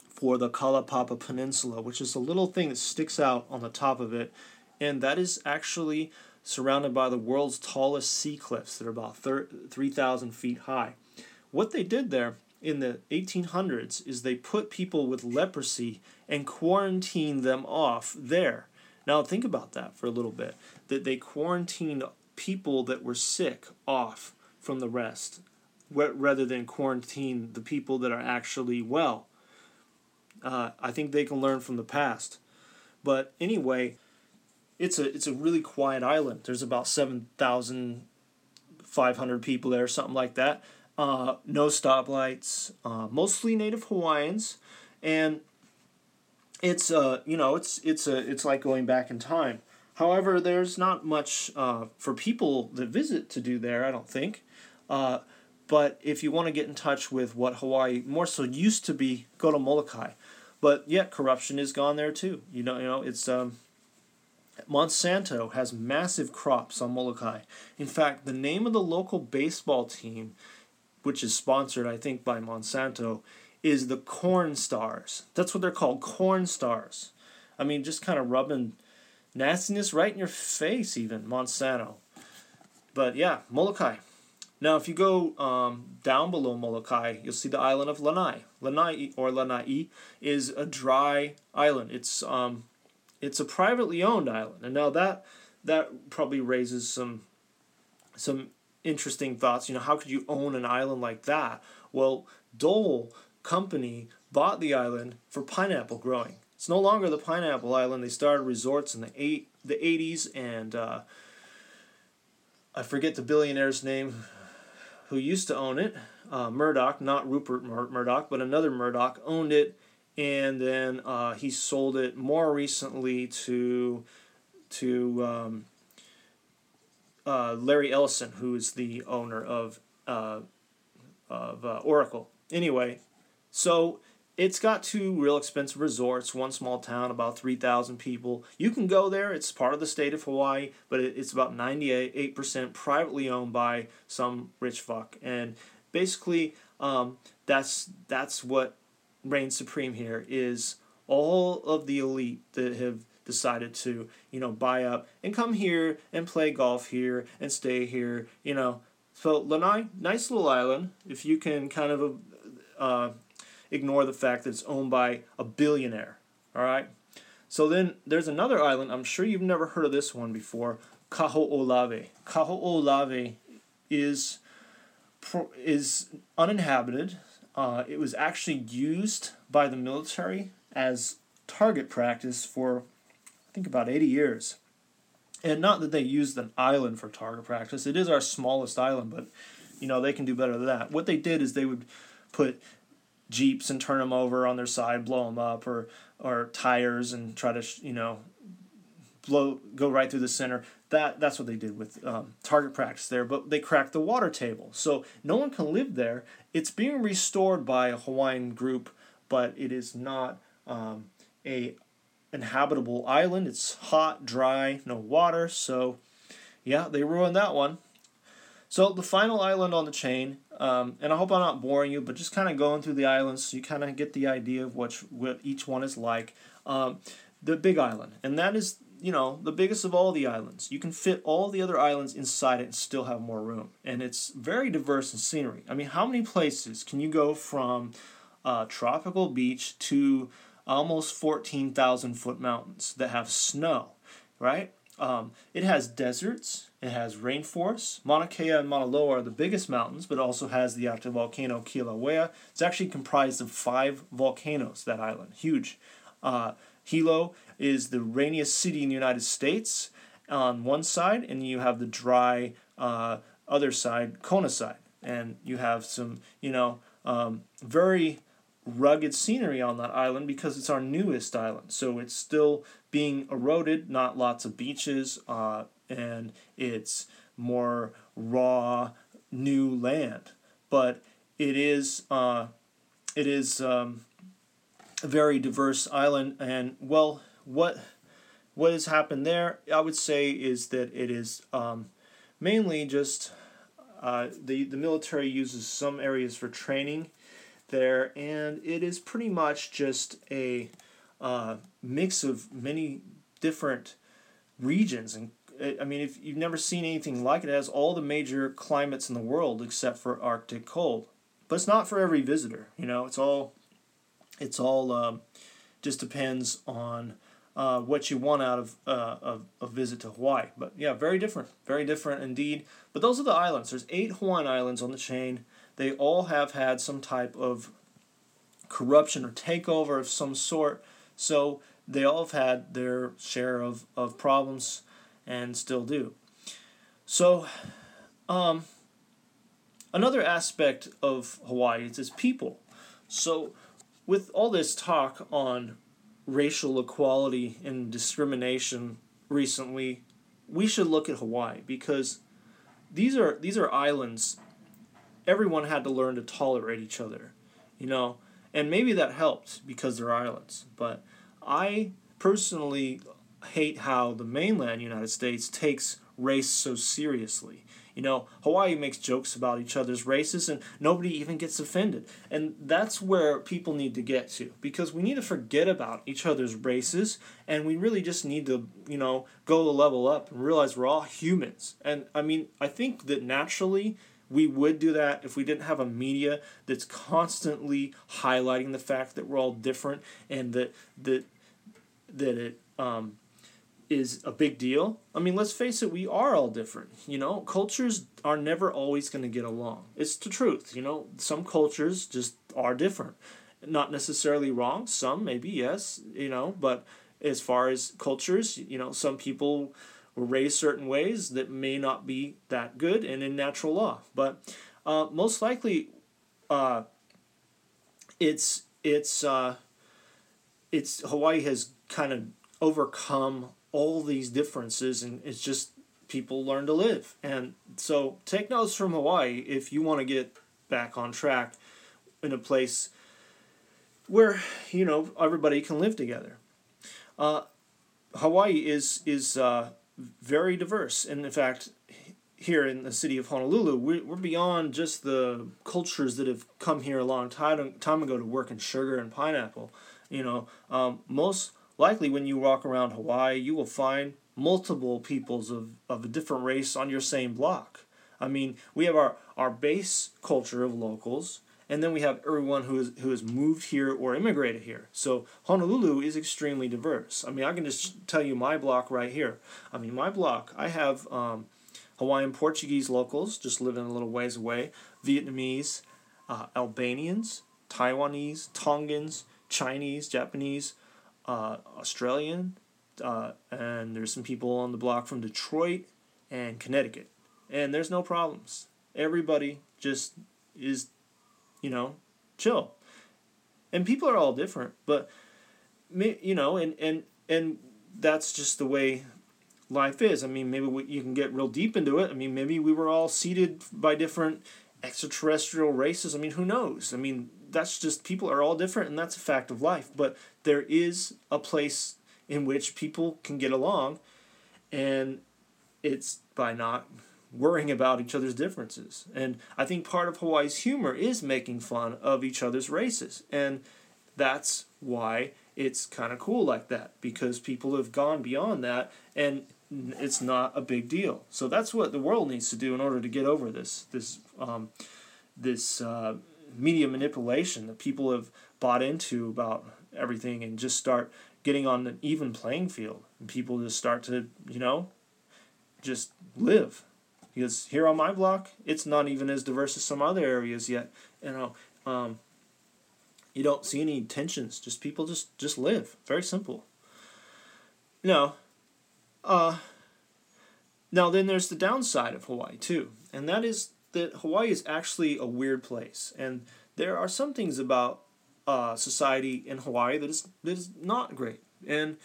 for the Kalaupapa Peninsula, which is a little thing that sticks out on the top of it, and that is actually surrounded by the world's tallest sea cliffs that are about 3,000 feet high. What they did there in the 1800s is they put people with leprosy and quarantined them off there. Now think about that for a little bit. That they quarantined people that were sick off from the rest, rather than quarantine the people that are actually well. Uh, I think they can learn from the past. But anyway, it's a it's a really quiet island. There's about seven thousand five hundred people there, something like that. Uh, no stoplights. Uh, mostly native Hawaiians, and it's uh you know it's it's a it's like going back in time. However, there's not much uh, for people that visit to do there. I don't think. Uh, but if you want to get in touch with what Hawaii more so used to be, go to Molokai. But yet corruption is gone there too. You know, you know it's um, Monsanto has massive crops on Molokai. In fact, the name of the local baseball team, which is sponsored, I think, by Monsanto, is the corn stars. That's what they're called, corn stars. I mean, just kind of rubbing nastiness right in your face, even Monsanto. But yeah, Molokai. Now, if you go um, down below Molokai, you'll see the island of Lanai. Lanai or Lanai is a dry island. It's um, it's a privately owned island, and now that that probably raises some some interesting thoughts. You know, how could you own an island like that? Well, Dole company bought the island for pineapple growing. It's no longer the pineapple island. They started resorts in the eight the 80s, and uh, I forget the billionaire's name who used to own it. Uh, Murdock, not Rupert Mur- Murdoch, but another Murdock owned it, and then uh, he sold it more recently to to um, uh, Larry Ellison, who is the owner of uh, of uh, Oracle. Anyway, so it's got two real expensive resorts, one small town, about 3,000 people. You can go there, it's part of the state of Hawaii, but it's about 98% privately owned by some rich fuck. And basically, um, that's that's what reigns supreme here is all of the elite that have decided to you know buy up and come here and play golf here and stay here you know so lanai nice little island if you can kind of uh, ignore the fact that it's owned by a billionaire all right so then there's another island i'm sure you've never heard of this one before Kaho'olawe Kaho'olawe is is uninhabited uh, it was actually used by the military as target practice for I think about 80 years. And not that they used an island for target practice. It is our smallest island, but you know, they can do better than that. What they did is they would put jeeps and turn them over on their side, blow them up, or or tires and try to you know blow go right through the center. That that's what they did with um, target practice there. But they cracked the water table, so no one can live there. It's being restored by a Hawaiian group, but it is not um, a inhabitable island. It's hot, dry, no water. So, yeah, they ruined that one. So the final island on the chain, um, and I hope I'm not boring you, but just kind of going through the islands so you kind of get the idea of what, what each one is like. Um, the Big Island, and that is you know the biggest of all the islands. You can fit all the other islands inside it and still have more room, and it's very diverse in scenery. I mean, how many places can you go from a tropical beach to almost 14,000 foot mountains that have snow, right? Um, it has deserts, it has rainforests. Mauna Kea and Mauna Loa are the biggest mountains, but also has the active volcano Kilauea. It's actually comprised of five volcanoes, that island, huge. Uh, Hilo is the rainiest city in the United States on one side, and you have the dry uh, other side, Kona side. And you have some, you know, um, very rugged scenery on that island because it's our newest island. So it's still being eroded, not lots of beaches, uh, and it's more raw, new land. But it is uh, it is um, a very diverse island, and well, what what has happened there? I would say is that it is um, mainly just uh, the the military uses some areas for training there, and it is pretty much just a uh, mix of many different regions. And I mean, if you've never seen anything like it, it has all the major climates in the world except for Arctic cold. But it's not for every visitor. You know, it's all it's all um, just depends on uh, what you want out of uh, a, a visit to Hawaii. But yeah, very different, very different indeed. But those are the islands. There's eight Hawaiian islands on the chain they all have had some type of corruption or takeover of some sort. So they all have had their share of, of problems and still do. So, um, another aspect of Hawaii is its people. So, with all this talk on racial equality and discrimination recently, we should look at Hawaii because these are these are islands everyone had to learn to tolerate each other, you know, and maybe that helped because they're islands. But I personally hate how the mainland United States takes race so seriously. You know, Hawaii makes jokes about each other's races and nobody even gets offended. And that's where people need to get to because we need to forget about each other's races and we really just need to, you know, go a level up and realize we're all humans. And I mean, I think that naturally we would do that if we didn't have a media that's constantly highlighting the fact that we're all different and that that that it um, is a big deal. I mean, let's face it, we are all different. You know, cultures are never always going to get along. It's the truth. You know, some cultures just are different. Not necessarily wrong. Some maybe yes. You know, but as far as cultures, you know, some people were raised certain ways that may not be that good and in natural law. But uh, most likely, uh, it's it's uh, it's Hawaii has kind of overcome all these differences, and it's just people learn to live. And so, take notes from Hawaii if you want to get back on track in a place where you know everybody can live together. Uh, Hawaii is is uh, very diverse. And in fact, here in the city of Honolulu, we're, we're beyond just the cultures that have come here a long time, time ago to work in sugar and pineapple. You know, um, most likely when you walk around Hawaii, you will find multiple peoples of, of a different race on your same block. I mean, we have our, our base culture of locals, and then we have everyone who is who has moved here or immigrated here. So Honolulu is extremely diverse. I mean, I can just tell you my block right here. I mean, my block, I have um, Hawaiian Portuguese locals just living a little ways away, Vietnamese, uh, Albanians, Taiwanese, Tongans, Chinese, Japanese, uh, Australian, uh, and there's some people on the block from Detroit and Connecticut, and there's no problems. Everybody just is, you know, chill. And people are all different, but you know, and and and that's just the way life is. I mean, maybe we, you can get real deep into it. I mean, maybe we were all seeded by different extraterrestrial races. I mean, who knows? I mean, that's just people are all different, and that's a fact of life. But there is a place in which people can get along, and it's by not worrying about each other's differences. And I think part of Hawaii's humor is making fun of each other's races. And that's why it's kind of cool like that because people have gone beyond that and it's not a big deal. So that's what the world needs to do in order to get over this this um, this uh, media manipulation that people have bought into about everything and just start getting on an even playing field and people just start to you know just live because here on my block it's not even as diverse as some other areas yet you know um, you don't see any tensions just people just just live. Very simple. You uh, now then there's the downside of hawaii too and that is that hawaii is actually a weird place and there are some things about uh, society in hawaii that is that is not great. And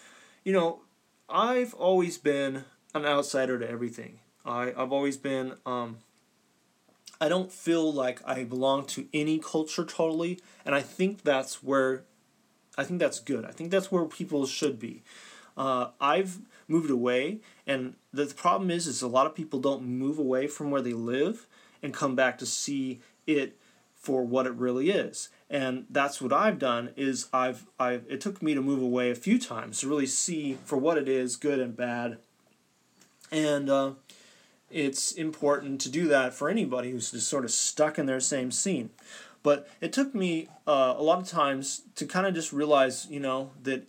you know i've always been an outsider to everything I, I've always been um, I don't feel like I belong to any culture totally, and I think that's where I think that's good. I think that's where people should be. Uh, I've moved away, and the problem is, is a lot of people don't move away from where they live and come back to see it for what it really is. And that's what I've done. Is I've I've it took me to move away a few times to really see for what it is, good and bad. And uh, it's important to do that for anybody who's just sort of stuck in their same scene. But it took me uh, a lot of times to kind of just realize, you know, that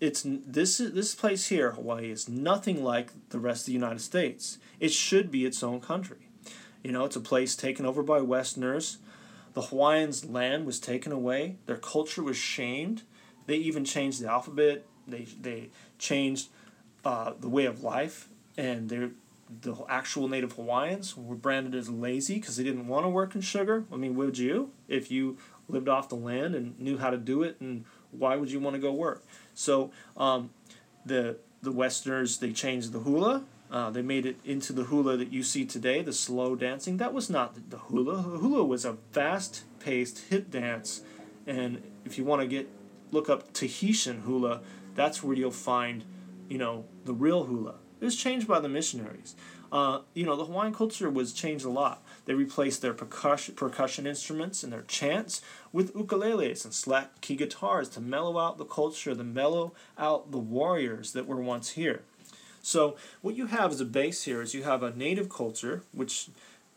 it's this this place here, Hawaii, is nothing like the rest of the United States. It should be its own country. You know, it's a place taken over by Westerners. The Hawaiians' land was taken away. Their culture was shamed. They even changed the alphabet. They they changed uh, the way of life, and they're the actual native Hawaiians were branded as lazy because they didn't want to work in sugar. I mean, would you if you lived off the land and knew how to do it? And why would you want to go work? So um, the the Westerners they changed the hula. Uh, they made it into the hula that you see today, the slow dancing. That was not the hula. The hula was a fast-paced hip dance, and if you want to get look up Tahitian hula, that's where you'll find, you know, the real hula. It was changed by the missionaries. Uh, you know, the Hawaiian culture was changed a lot. They replaced their percussion, percussion instruments and their chants with ukuleles and slack key guitars to mellow out the culture, to mellow out the warriors that were once here. So, what you have as a base here is you have a native culture, which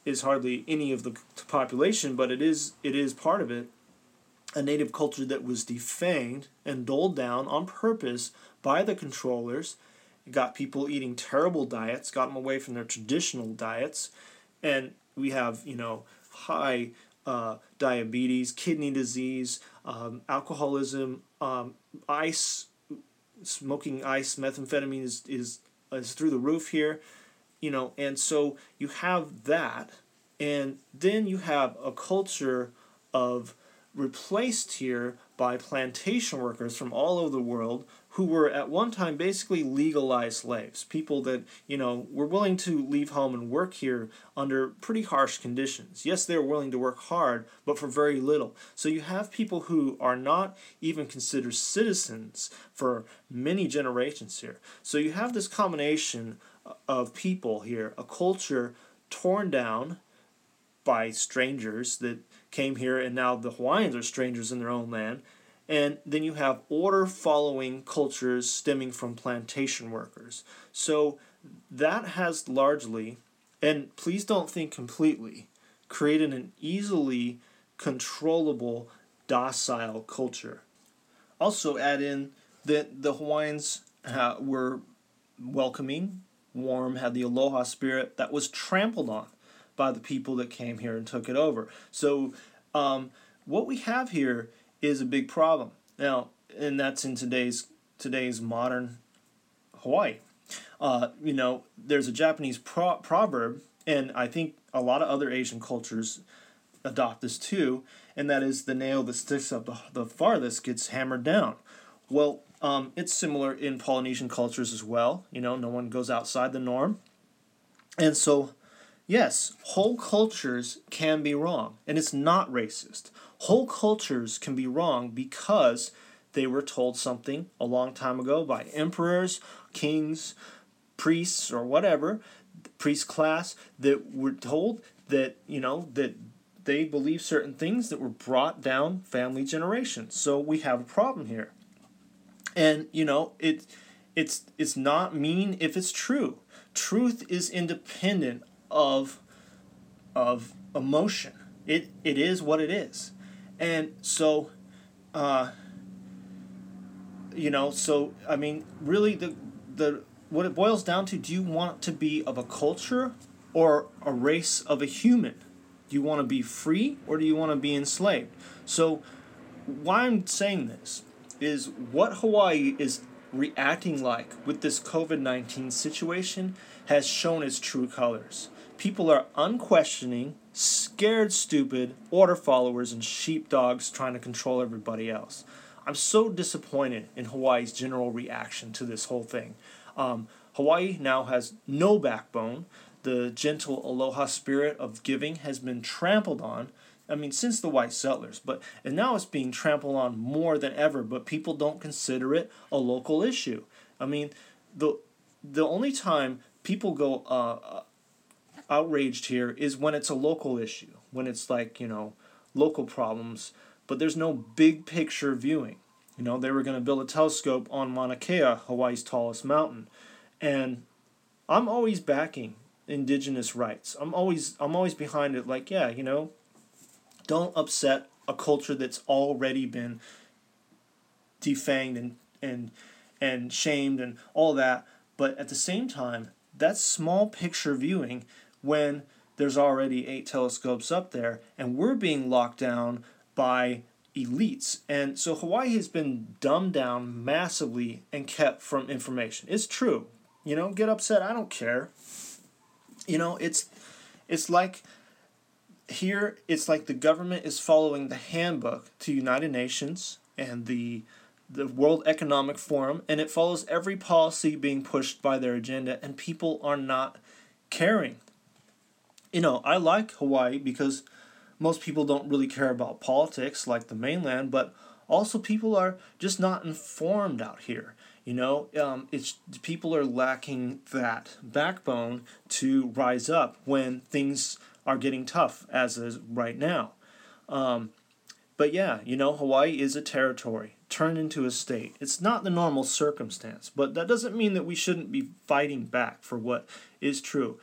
is hardly any of the population, but it is it is part of it. A native culture that was defanged and doled down on purpose by the controllers got people eating terrible diets, got them away from their traditional diets, and we have you know high uh, diabetes, kidney disease, um, alcoholism, um, ice, smoking ice, methamphetamine is, is is through the roof here, you know, and so you have that, and then you have a culture of replaced here by plantation workers from all over the world who were at one time basically legalized slaves, people that, you know, were willing to leave home and work here under pretty harsh conditions. Yes, they were willing to work hard, but for very little. So you have people who are not even considered citizens for many generations here. So you have this combination of people here, a culture torn down by strangers that came here, and now the Hawaiians are strangers in their own land. And then you have order following cultures stemming from plantation workers. So that has largely, and please don't think completely, created an easily controllable, docile culture. Also, add in that the Hawaiians uh, were welcoming, warm, had the aloha spirit that was trampled on by the people that came here and took it over. So, um, what we have here is a big problem now, and that's in today's today's modern Hawaii. Uh, you know, there's a Japanese pro- proverb, and I think a lot of other Asian cultures adopt this too, and that is the nail that sticks up the, the farthest gets hammered down. Well, um, it's similar in Polynesian cultures as well. You know, no one goes outside the norm. And so Yes, whole cultures can be wrong, and it's not racist. Whole cultures can be wrong because they were told something a long time ago by emperors, kings, priests, or whatever, priest class that were told that, you know, that they believe certain things that were brought down family generations. So we have a problem here. And, you know, it it's it's not mean if it's true. Truth is independent of of emotion. It it is what it is, and so, uh, you know, so I mean, really, the the what it boils down to: Do you want to be of a culture or a race of a human? Do you want to be free or do you want to be enslaved? So, why I'm saying this is what Hawaii is reacting like with this COVID 19 situation has shown its true colors. People are unquestioning, scared, stupid order followers and sheepdogs trying to control everybody else. I'm so disappointed in Hawaii's general reaction to this whole thing. Um, Hawaii now has no backbone. The gentle aloha spirit of giving has been trampled on. I mean, since the white settlers, but and now it's being trampled on more than ever. But people don't consider it a local issue. I mean, the the only time people go uh, outraged here is when it's a local issue, when it's like, you know, local problems, but there's no big picture viewing. You know, they were going to build a telescope on Mauna Kea, Hawaii's tallest mountain. And I'm always backing indigenous rights. I'm always I'm always behind it like, yeah, you know, don't upset a culture that's already been defanged and and and shamed and all that. But at the same time, that's small picture viewing when there's already eight telescopes up there and we're being locked down by elites. And so Hawaii has been dumbed down massively and kept from information. It's true. You know, get upset, I don't care. You know, it's it's like here it's like the government is following the handbook to United Nations and the the World Economic Forum and it follows every policy being pushed by their agenda and people are not caring you know, I like Hawaii because most people don't really care about politics like the mainland, but also people are just not informed out here. You know, um, it's people are lacking that backbone to rise up when things are getting tough, as is right now. Um, but yeah, you know, Hawaii is a territory turned into a state. It's not the normal circumstance, but that doesn't mean that we shouldn't be fighting back for what is true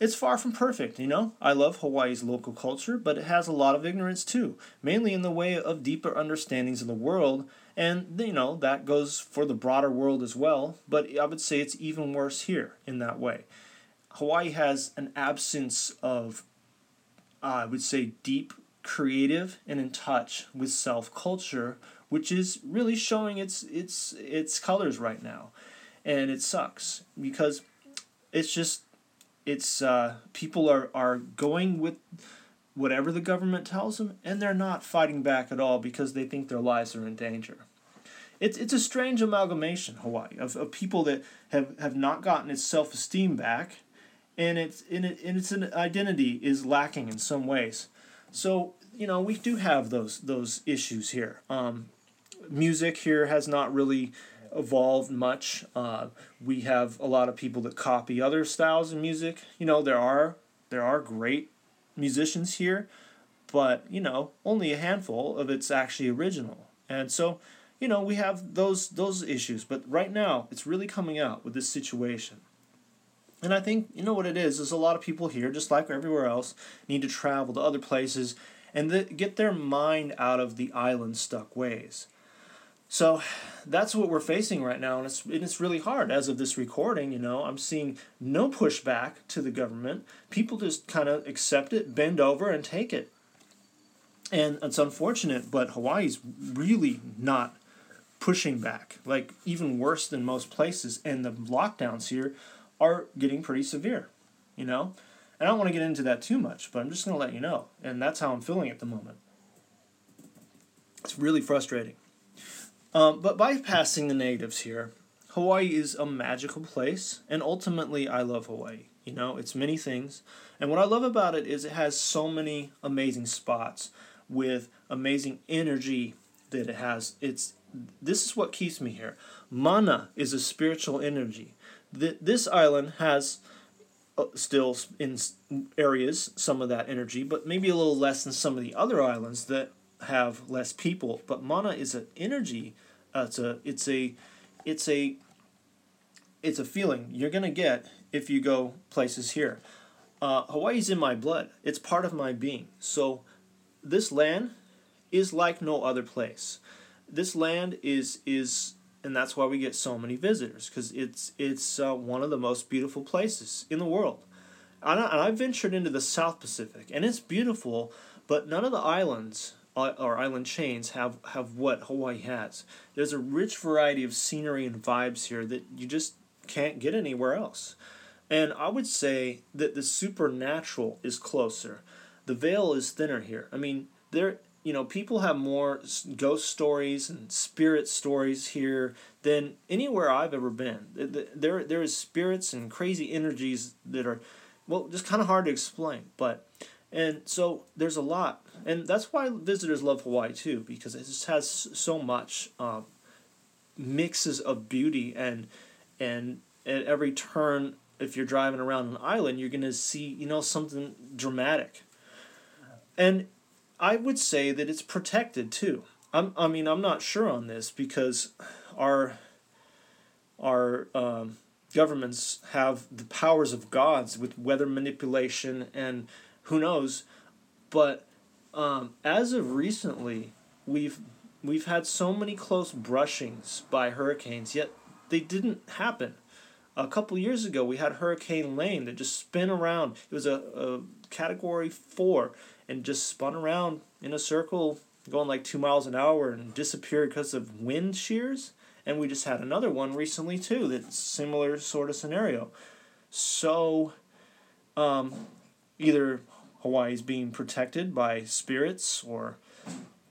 it's far from perfect, you know? I love Hawaii's local culture, but it has a lot of ignorance too, mainly in the way of deeper understandings of the world, and, you know, that goes for the broader world as well, but I would say it's even worse here in that way. Hawaii has an absence of, uh, I would say, deep, creative, and in touch with self culture, which is really showing its its its colors right now, and it sucks because it's just it's uh, people are, are going with whatever the government tells them, and they're not fighting back at all because they think their lives are in danger. It's, it's a strange amalgamation, Hawaii, of, of people that have, have not gotten its self esteem back, and it's, and, it, and its identity is lacking in some ways. So, you know, we do have those, those issues here. Um, music here has not really evolved much. Uh, we have a lot of people that copy other styles of music. You know, there are there are great musicians here, but you know, only a handful of it's actually original. And so, you know, we have those those issues. But right now, it's really coming out with this situation. And I think you know what it is. Is a lot of people here, just like everywhere else, need to travel to other places and get their mind out of the island stuck ways. So that's what we're facing right now, and it's and it's really hard. As of this recording, you know, I'm seeing no pushback to the government. People just kind of accept it, bend over, and take it. And it's unfortunate, but Hawaii's really not pushing back. Like even worse than most places, and the lockdowns here are getting pretty severe. You know, and I don't want to get into that too much, but I'm just going to let you know, and that's how I'm feeling at the moment. It's really frustrating. Um, but bypassing the negatives here, Hawaii is a magical place, and ultimately, I love Hawaii. You know, it's many things. And what I love about it is it has so many amazing spots with amazing energy that it has. It's this is what keeps me here. Mana is a spiritual energy. This island has uh, still in areas some of that energy, but maybe a little less than some of the other islands that have less people. But mana is an energy. Uh, it's a it's a it's a it's a feeling you're gonna get if you go places here. Uh, Hawaii's in my blood. It's part of my being. So this land is like no other place. This land is is and that's why we get so many visitors because it's it's uh, one of the most beautiful places in the world. And I, have ventured into the South Pacific, and it's beautiful, but none of the islands or island chains have, have what Hawaii has. There's a rich variety of scenery and vibes here that you just can't get anywhere else. And I would say that the supernatural is closer. The veil is thinner here. I mean, there you know, people have more ghost stories and spirit stories here than anywhere I've ever been. There there is spirits and crazy energies that are well, just kind of hard to explain, but and so there's a lot, and that's why visitors love Hawaii too, because it just has so much uh, mixes of beauty and and at every turn, if you're driving around an island, you're gonna see you know something dramatic, and I would say that it's protected too. I'm, I mean, I'm not sure on this because our our um, governments have the powers of gods with weather manipulation and who knows. But um, as of recently, we've we've had so many close brushings by hurricanes, yet they didn't happen. A couple years ago, we had Hurricane Lane that just spin around. It was a, a category four and just spun around in a circle, going like two miles an hour and disappeared because of wind shears. And we just had another one recently too that's similar sort of scenario. So, um, either Hawaii's being protected by spirits or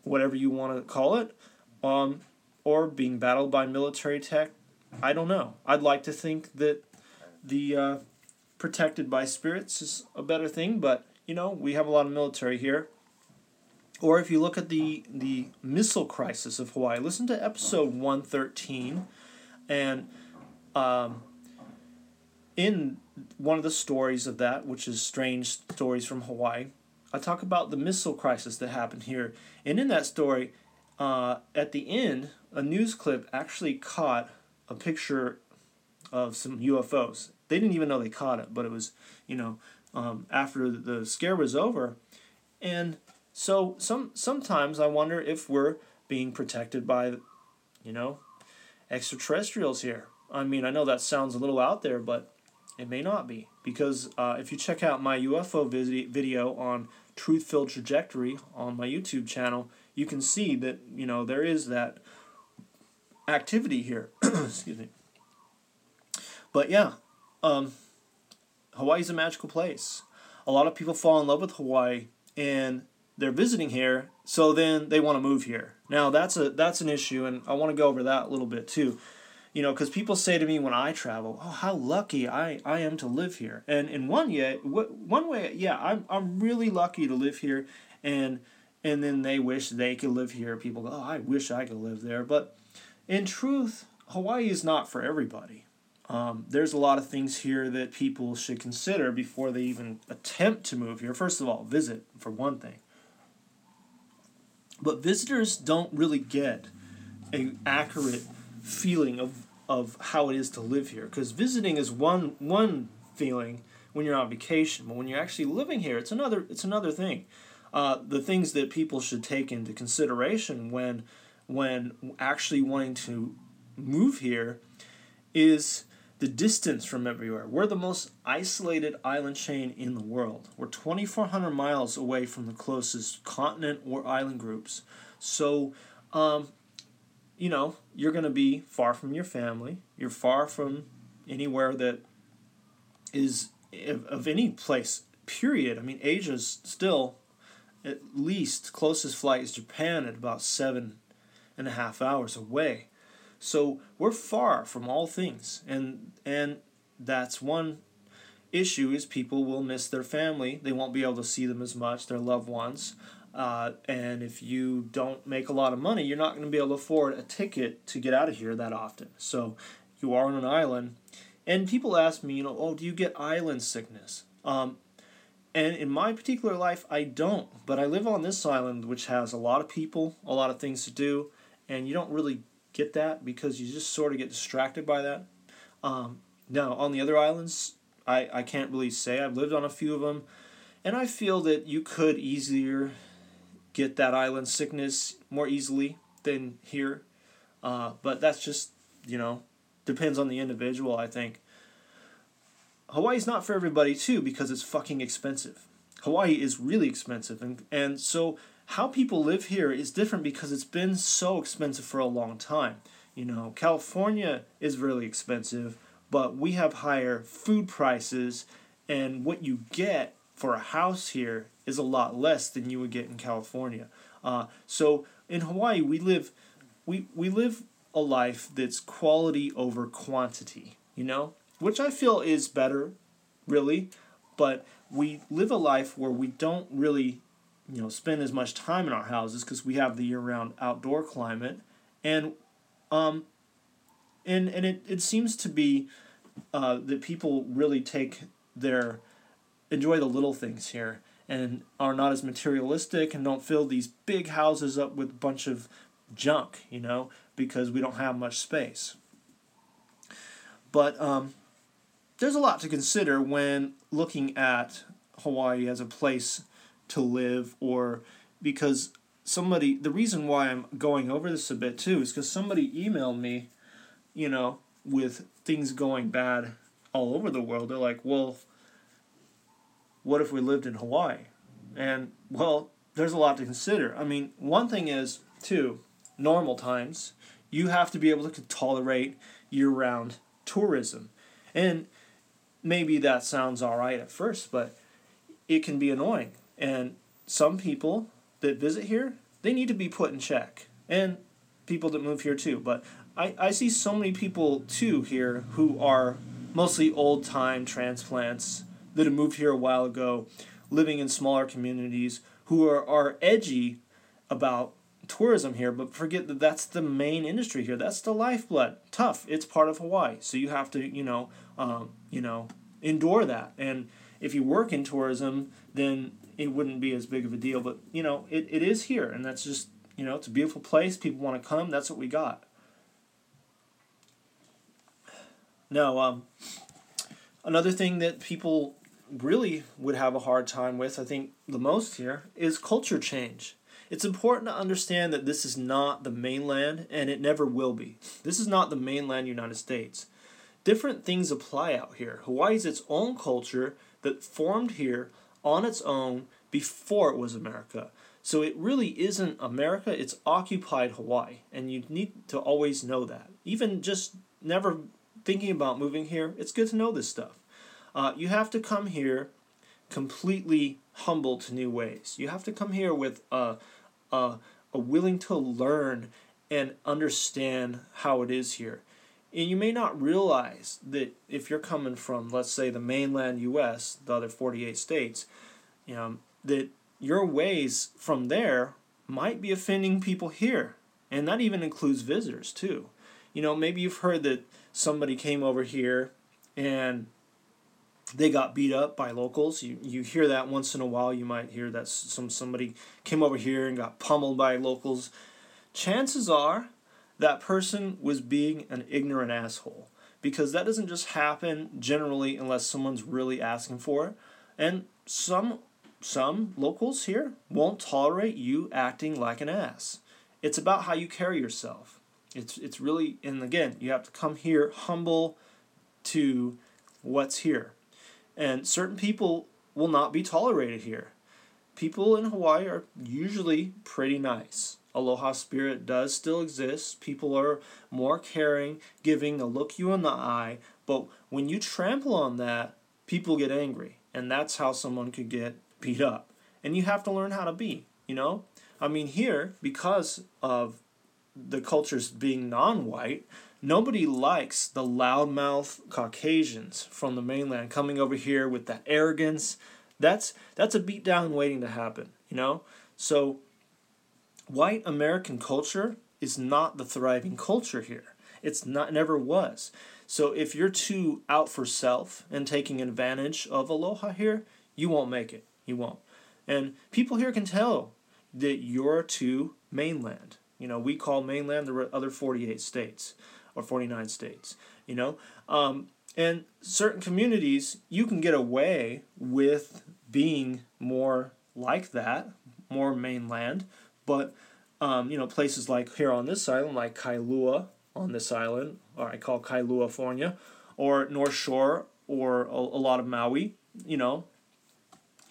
whatever you want to call it, um, or being battled by military tech. I don't know. I'd like to think that the uh, protected by spirits is a better thing, but you know we have a lot of military here. Or if you look at the the missile crisis of Hawaii, listen to episode one thirteen, and um, in one of the stories of that, which is strange stories from Hawaii, I talk about the missile crisis that happened here, and in that story, uh, at the end, a news clip actually caught a picture of some UFOs. They didn't even know they caught it, but it was, you know, um, after the scare was over, and so some sometimes I wonder if we're being protected by, you know, extraterrestrials here. I mean, I know that sounds a little out there, but it may not be because uh, if you check out my UFO video on Truth Filled Trajectory on my YouTube channel, you can see that you know there is that activity here. Excuse me. But yeah, um, is a magical place. A lot of people fall in love with Hawaii, and they're visiting here, so then they want to move here. Now that's a that's an issue, and I want to go over that a little bit too. You know, because people say to me when I travel, "Oh, how lucky I, I am to live here." And in one way, one way, yeah, I'm I'm really lucky to live here, and and then they wish they could live here. People go, "Oh, I wish I could live there." But in truth, Hawaii is not for everybody. Um, there's a lot of things here that people should consider before they even attempt to move here. First of all, visit, for one thing. But visitors don't really get an accurate feeling of, of how it is to live here. Because visiting is one one feeling when you're on vacation, but when you're actually living here, it's another it's another thing. Uh, the things that people should take into consideration when when actually wanting to move here is the distance from everywhere. We're the most isolated island chain in the world. We're 2,400 miles away from the closest continent or island groups. So, um, you know, you're going to be far from your family. You're far from anywhere that is of any place, period. I mean, Asia's still at least closest flight is Japan at about seven and a half hours away. So we're far from all things, and and that's one issue is people will miss their family. They won't be able to see them as much, their loved ones. Uh, and if you don't make a lot of money, you're not going to be able to afford a ticket to get out of here that often. So you are on an island. And people ask me, you know, oh, do you get island sickness? Um, and in my particular life, I don't. But I live on this island, which has a lot of people, a lot of things to do, and you don't really get that because you just sort of get distracted by that. Um, now, on the other islands, I, I can't really say. I've lived on a few of them, and I feel that you could easier get that island sickness more easily than here. Uh, but that's just, you know, depends on the individual, I think. Hawaii's not for everybody, too, because it's fucking expensive. Hawaii is really expensive, and, and so how people live here is different because it's been so expensive for a long time. You know, California is really expensive, but we have higher food prices, and what you get for a house here is a lot less than you would get in California. Uh, so in Hawaii, we live, we we live a life that's quality over quantity. You know, which I feel is better, really, but we live a life where we don't really you know spend as much time in our houses because we have the year-round outdoor climate and um and and it, it seems to be uh, that people really take their enjoy the little things here and are not as materialistic and don't fill these big houses up with a bunch of junk you know because we don't have much space but um, there's a lot to consider when looking at hawaii as a place to live or because somebody the reason why I'm going over this a bit too is because somebody emailed me, you know, with things going bad all over the world. They're like, well, what if we lived in Hawaii? And well, there's a lot to consider. I mean, one thing is too, normal times, you have to be able to tolerate year round tourism. And maybe that sounds all right at first, but it can be annoying. And some people that visit here, they need to be put in check. And people that move here too. But I, I see so many people too here who are mostly old time transplants that have moved here a while ago, living in smaller communities, who are, are edgy about tourism here, but forget that that's the main industry here. That's the lifeblood. Tough. It's part of Hawaii, so you have to, you know, um, you know, endure that. And if you work in tourism, then it wouldn't be as big of a deal. But you know, it, it is here, and that's just you know, it's a beautiful place. People want to come. That's what we got. Now, um, another thing that people really would have a hard time with, I think the most here, is culture change. It's important to understand that this is not the mainland, and it never will be. This is not the mainland United States. Different things apply out here. Hawaii is its own culture that formed here on its own before it was America. So it really isn't America, it's occupied Hawaii. And you need to always know that. Even just never thinking about moving here, it's good to know this stuff. Uh, you have to come here completely humble to new ways. You have to come here with a, a, a willing to learn and understand how it is here. And you may not realize that if you're coming from, let's say, the mainland US, the other 48 states, you know, that your ways from there might be offending people here. And that even includes visitors, too. you know, maybe you've heard that somebody came over here and they got beat up by locals. You you hear that once in a while. You might hear that some somebody came over here and got pummeled by locals. Chances are that person was being an ignorant asshole because that doesn't just happen generally unless someone's really asking for it. And some some locals here won't tolerate you acting like an ass. It's about how you carry yourself. It's it's really and again, you have to come here humble to what's here. And certain people will not be tolerated here. People in Hawaii are usually pretty nice. Aloha spirit does still exist. People are more caring, giving a look you in the eye, but when you trample on that, people get angry. And that's how someone could get beat up. And you have to learn how to be, you know? I mean, here, because of the cultures being non white, nobody likes the loudmouth Caucasians from the mainland coming over here with that arrogance. That's that's a beatdown waiting to happen, you know? So white American culture is not the thriving culture here. It's not never was. So if you're too out for self and taking advantage of aloha here, you won't make it. You won't. And people here can tell that you're too mainland. You know, we call mainland the other 48 states or 49 states, you know. Um, and certain communities, you can get away with being more like that, more mainland, but um, you know, places like here on this island, like Kailua on this island, or I call Kailua, California, or North Shore, or a, a lot of Maui, you know,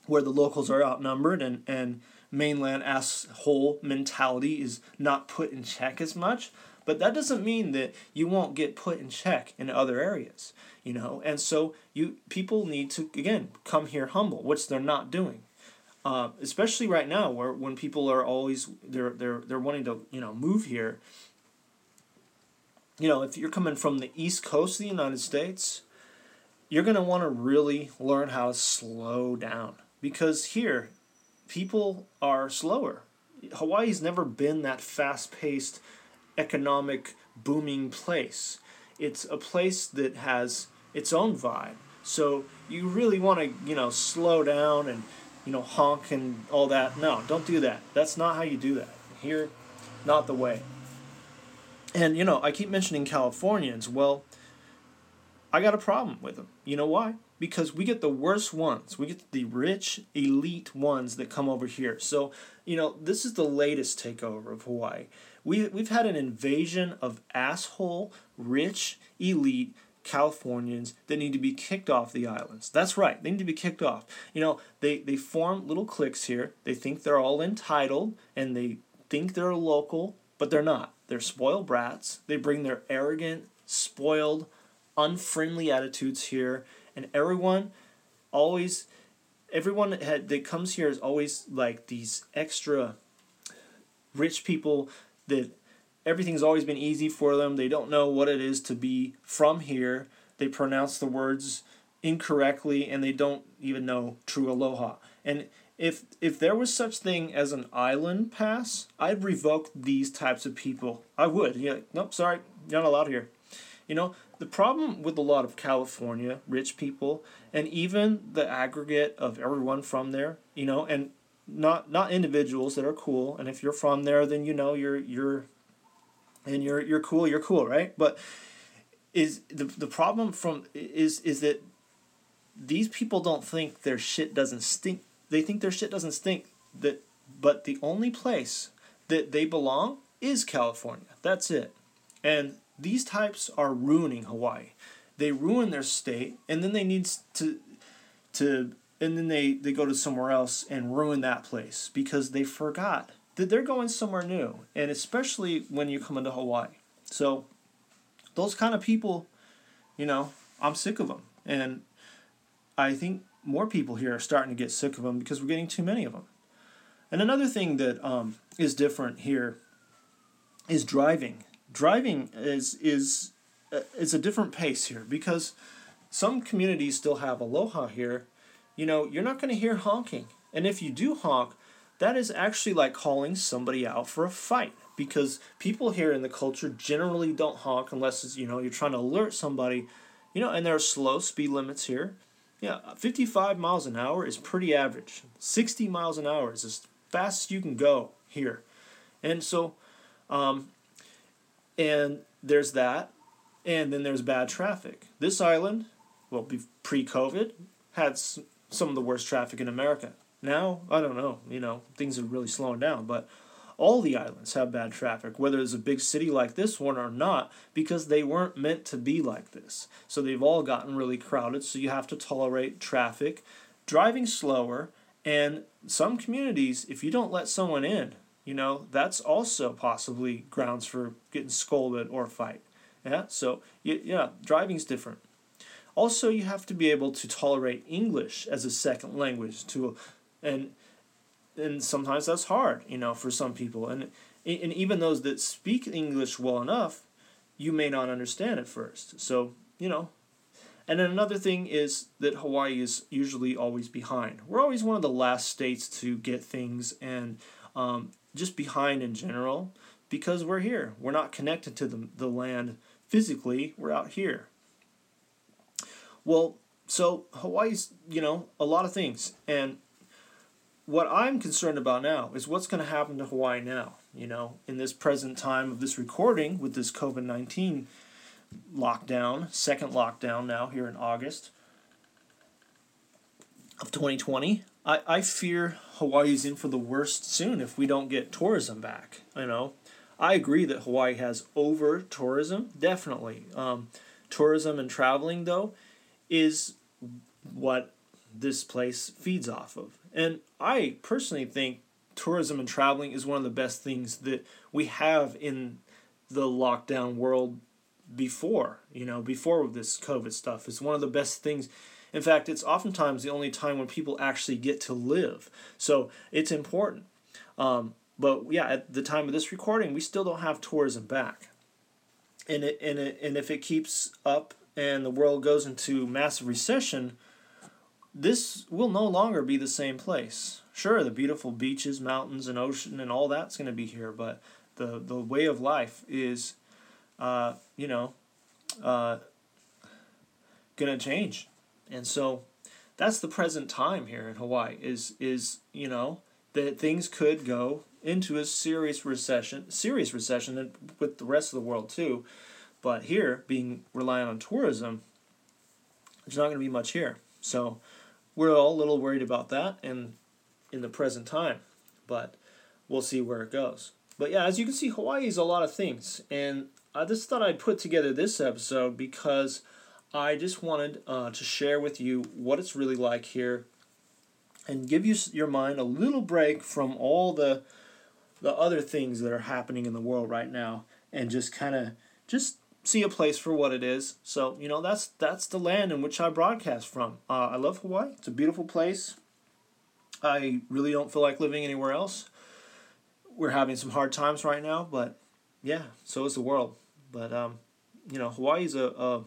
where the locals are outnumbered and, and mainland asshole mentality is not put in check as much. But that doesn't mean that you won't get put in check in other areas, you know. And so you people need to again come here humble, which they're not doing. Uh, especially right now, where when people are always they're they're they're wanting to you know move here. You know, if you're coming from the east coast of the United States, you're gonna want to really learn how to slow down because here, people are slower. Hawaii's never been that fast-paced, economic booming place. It's a place that has its own vibe. So you really want to, you know, slow down and you know, honk and all that. No, don't do that. That's not how you do that. Here, not the way. And, you know, I keep mentioning Californians. Well, I got a problem with them. You know why? Because we get the worst ones. We get the rich, elite ones that come over here. So, you know, this is the latest takeover of Hawaii. We, we've had an invasion of asshole, rich, elite Californians that need to be kicked off the islands. That's right, they need to be kicked off. You know, they, they form little cliques here. They think they're all entitled and they think they're local, but they're not. They're spoiled brats. They bring their arrogant, spoiled, unfriendly attitudes here, and everyone always everyone that comes here is always like these extra rich people that everything's always been easy for them. They don't know what it is to be from here. They pronounce the words incorrectly and they don't even know true aloha. And if if there was such thing as an island pass, I'd revoke these types of people. I would. Yeah, nope, sorry, you're not allowed here. You know, the problem with a lot of California rich people and even the aggregate of everyone from there, you know, and not not individuals that are cool, and if you're from there then you know you're you're and you're you're cool, you're cool, right? But is the the problem from is is that these people don't think their shit doesn't stink. They think their shit doesn't stink. That but the only place that they belong is California. That's it. And these types are ruining Hawaii. They ruin their state and then they need to to and then they, they go to somewhere else and ruin that place because they forgot that they're going somewhere new, and especially when you come into Hawaii. So, those kind of people, you know, I'm sick of them, and I think more people here are starting to get sick of them because we're getting too many of them. And another thing that um, is different here is driving. Driving is is uh, is a different pace here because some communities still have aloha here. You know, you're not going to hear honking, and if you do honk, that is actually like calling somebody out for a fight because people here in the culture generally don't honk unless it's, you know you're trying to alert somebody you know and there are slow speed limits here. Yeah 55 miles an hour is pretty average. 60 miles an hour is as fast as you can go here. And so um, and there's that and then there's bad traffic. This island well pre-covid had some of the worst traffic in america now i don't know you know things are really slowing down but all the islands have bad traffic, whether it's a big city like this one or not, because they weren't meant to be like this. So they've all gotten really crowded, so you have to tolerate traffic, driving slower, and some communities, if you don't let someone in, you know, that's also possibly grounds for getting scolded or fight. Yeah, so yeah, driving's different. Also, you have to be able to tolerate English as a second language to, and and sometimes that's hard, you know, for some people. And and even those that speak English well enough, you may not understand at first. So you know. And then another thing is that Hawaii is usually always behind. We're always one of the last states to get things and um, just behind in general because we're here. We're not connected to the, the land physically, we're out here. Well, so Hawaii's, you know, a lot of things. And what I'm concerned about now is what's going to happen to Hawaii now. You know, in this present time of this recording with this COVID 19 lockdown, second lockdown now here in August of 2020, I, I fear Hawaii's in for the worst soon if we don't get tourism back. You know, I agree that Hawaii has over tourism, definitely. Um, tourism and traveling, though, is what this place feeds off of. And I personally think tourism and traveling is one of the best things that we have in the lockdown world before, you know, before this COVID stuff. It's one of the best things. In fact, it's oftentimes the only time when people actually get to live. So it's important. Um, but yeah, at the time of this recording, we still don't have tourism back. And it, and it, and if it keeps up and the world goes into massive recession, this will no longer be the same place. Sure, the beautiful beaches, mountains, and ocean and all that's going to be here, but the, the way of life is, uh, you know, uh, going to change. And so that's the present time here in Hawaii is, is you know, that things could go into a serious recession, serious recession with the rest of the world too. But here, being reliant on tourism, there's not going to be much here. So we're all a little worried about that in in the present time, but we'll see where it goes. But yeah, as you can see, Hawaii is a lot of things, and I just thought I'd put together this episode because I just wanted uh, to share with you what it's really like here, and give you your mind a little break from all the the other things that are happening in the world right now, and just kind of just see a place for what it is. So you know that's that's the land in which I broadcast from. Uh, I love Hawaii. It's a beautiful place. I really don't feel like living anywhere else. We're having some hard times right now, but yeah, so is the world. But um, you know, Hawaii is a, a,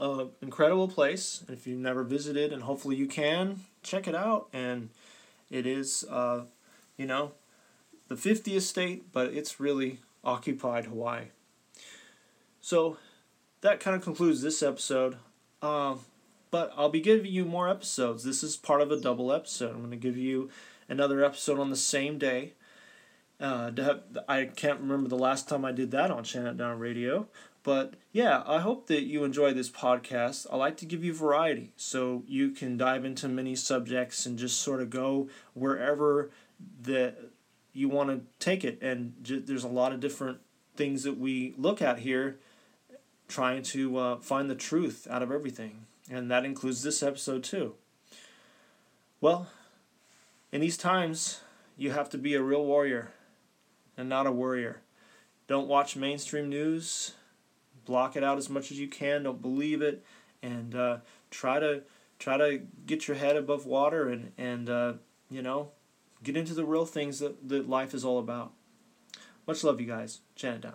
a incredible place. If you've never visited, and hopefully you can check it out. And it is, uh, you know, the 50th state, but it's really occupied Hawaii. So that kind of concludes this episode. Uh, but I'll be giving you more episodes. This is part of a double episode. I'm going to give you another episode on the same day. Uh, have, I can't remember the last time I did that on Chant Down Radio. But yeah, I hope that you enjoy this podcast. I like to give you variety so you can dive into many subjects and just sort of go wherever that you want to take it. And j- there's a lot of different things that we look at here trying to uh, find the truth out of everything. And that includes this episode too. Well, in these times, you have to be a real warrior and not a worrier. Don't watch mainstream news. Block it out as much as you can. Don't believe it, and uh, try to try to get your head above water and and uh, you know get into the real things that, that life is all about. Much love, you guys. It down.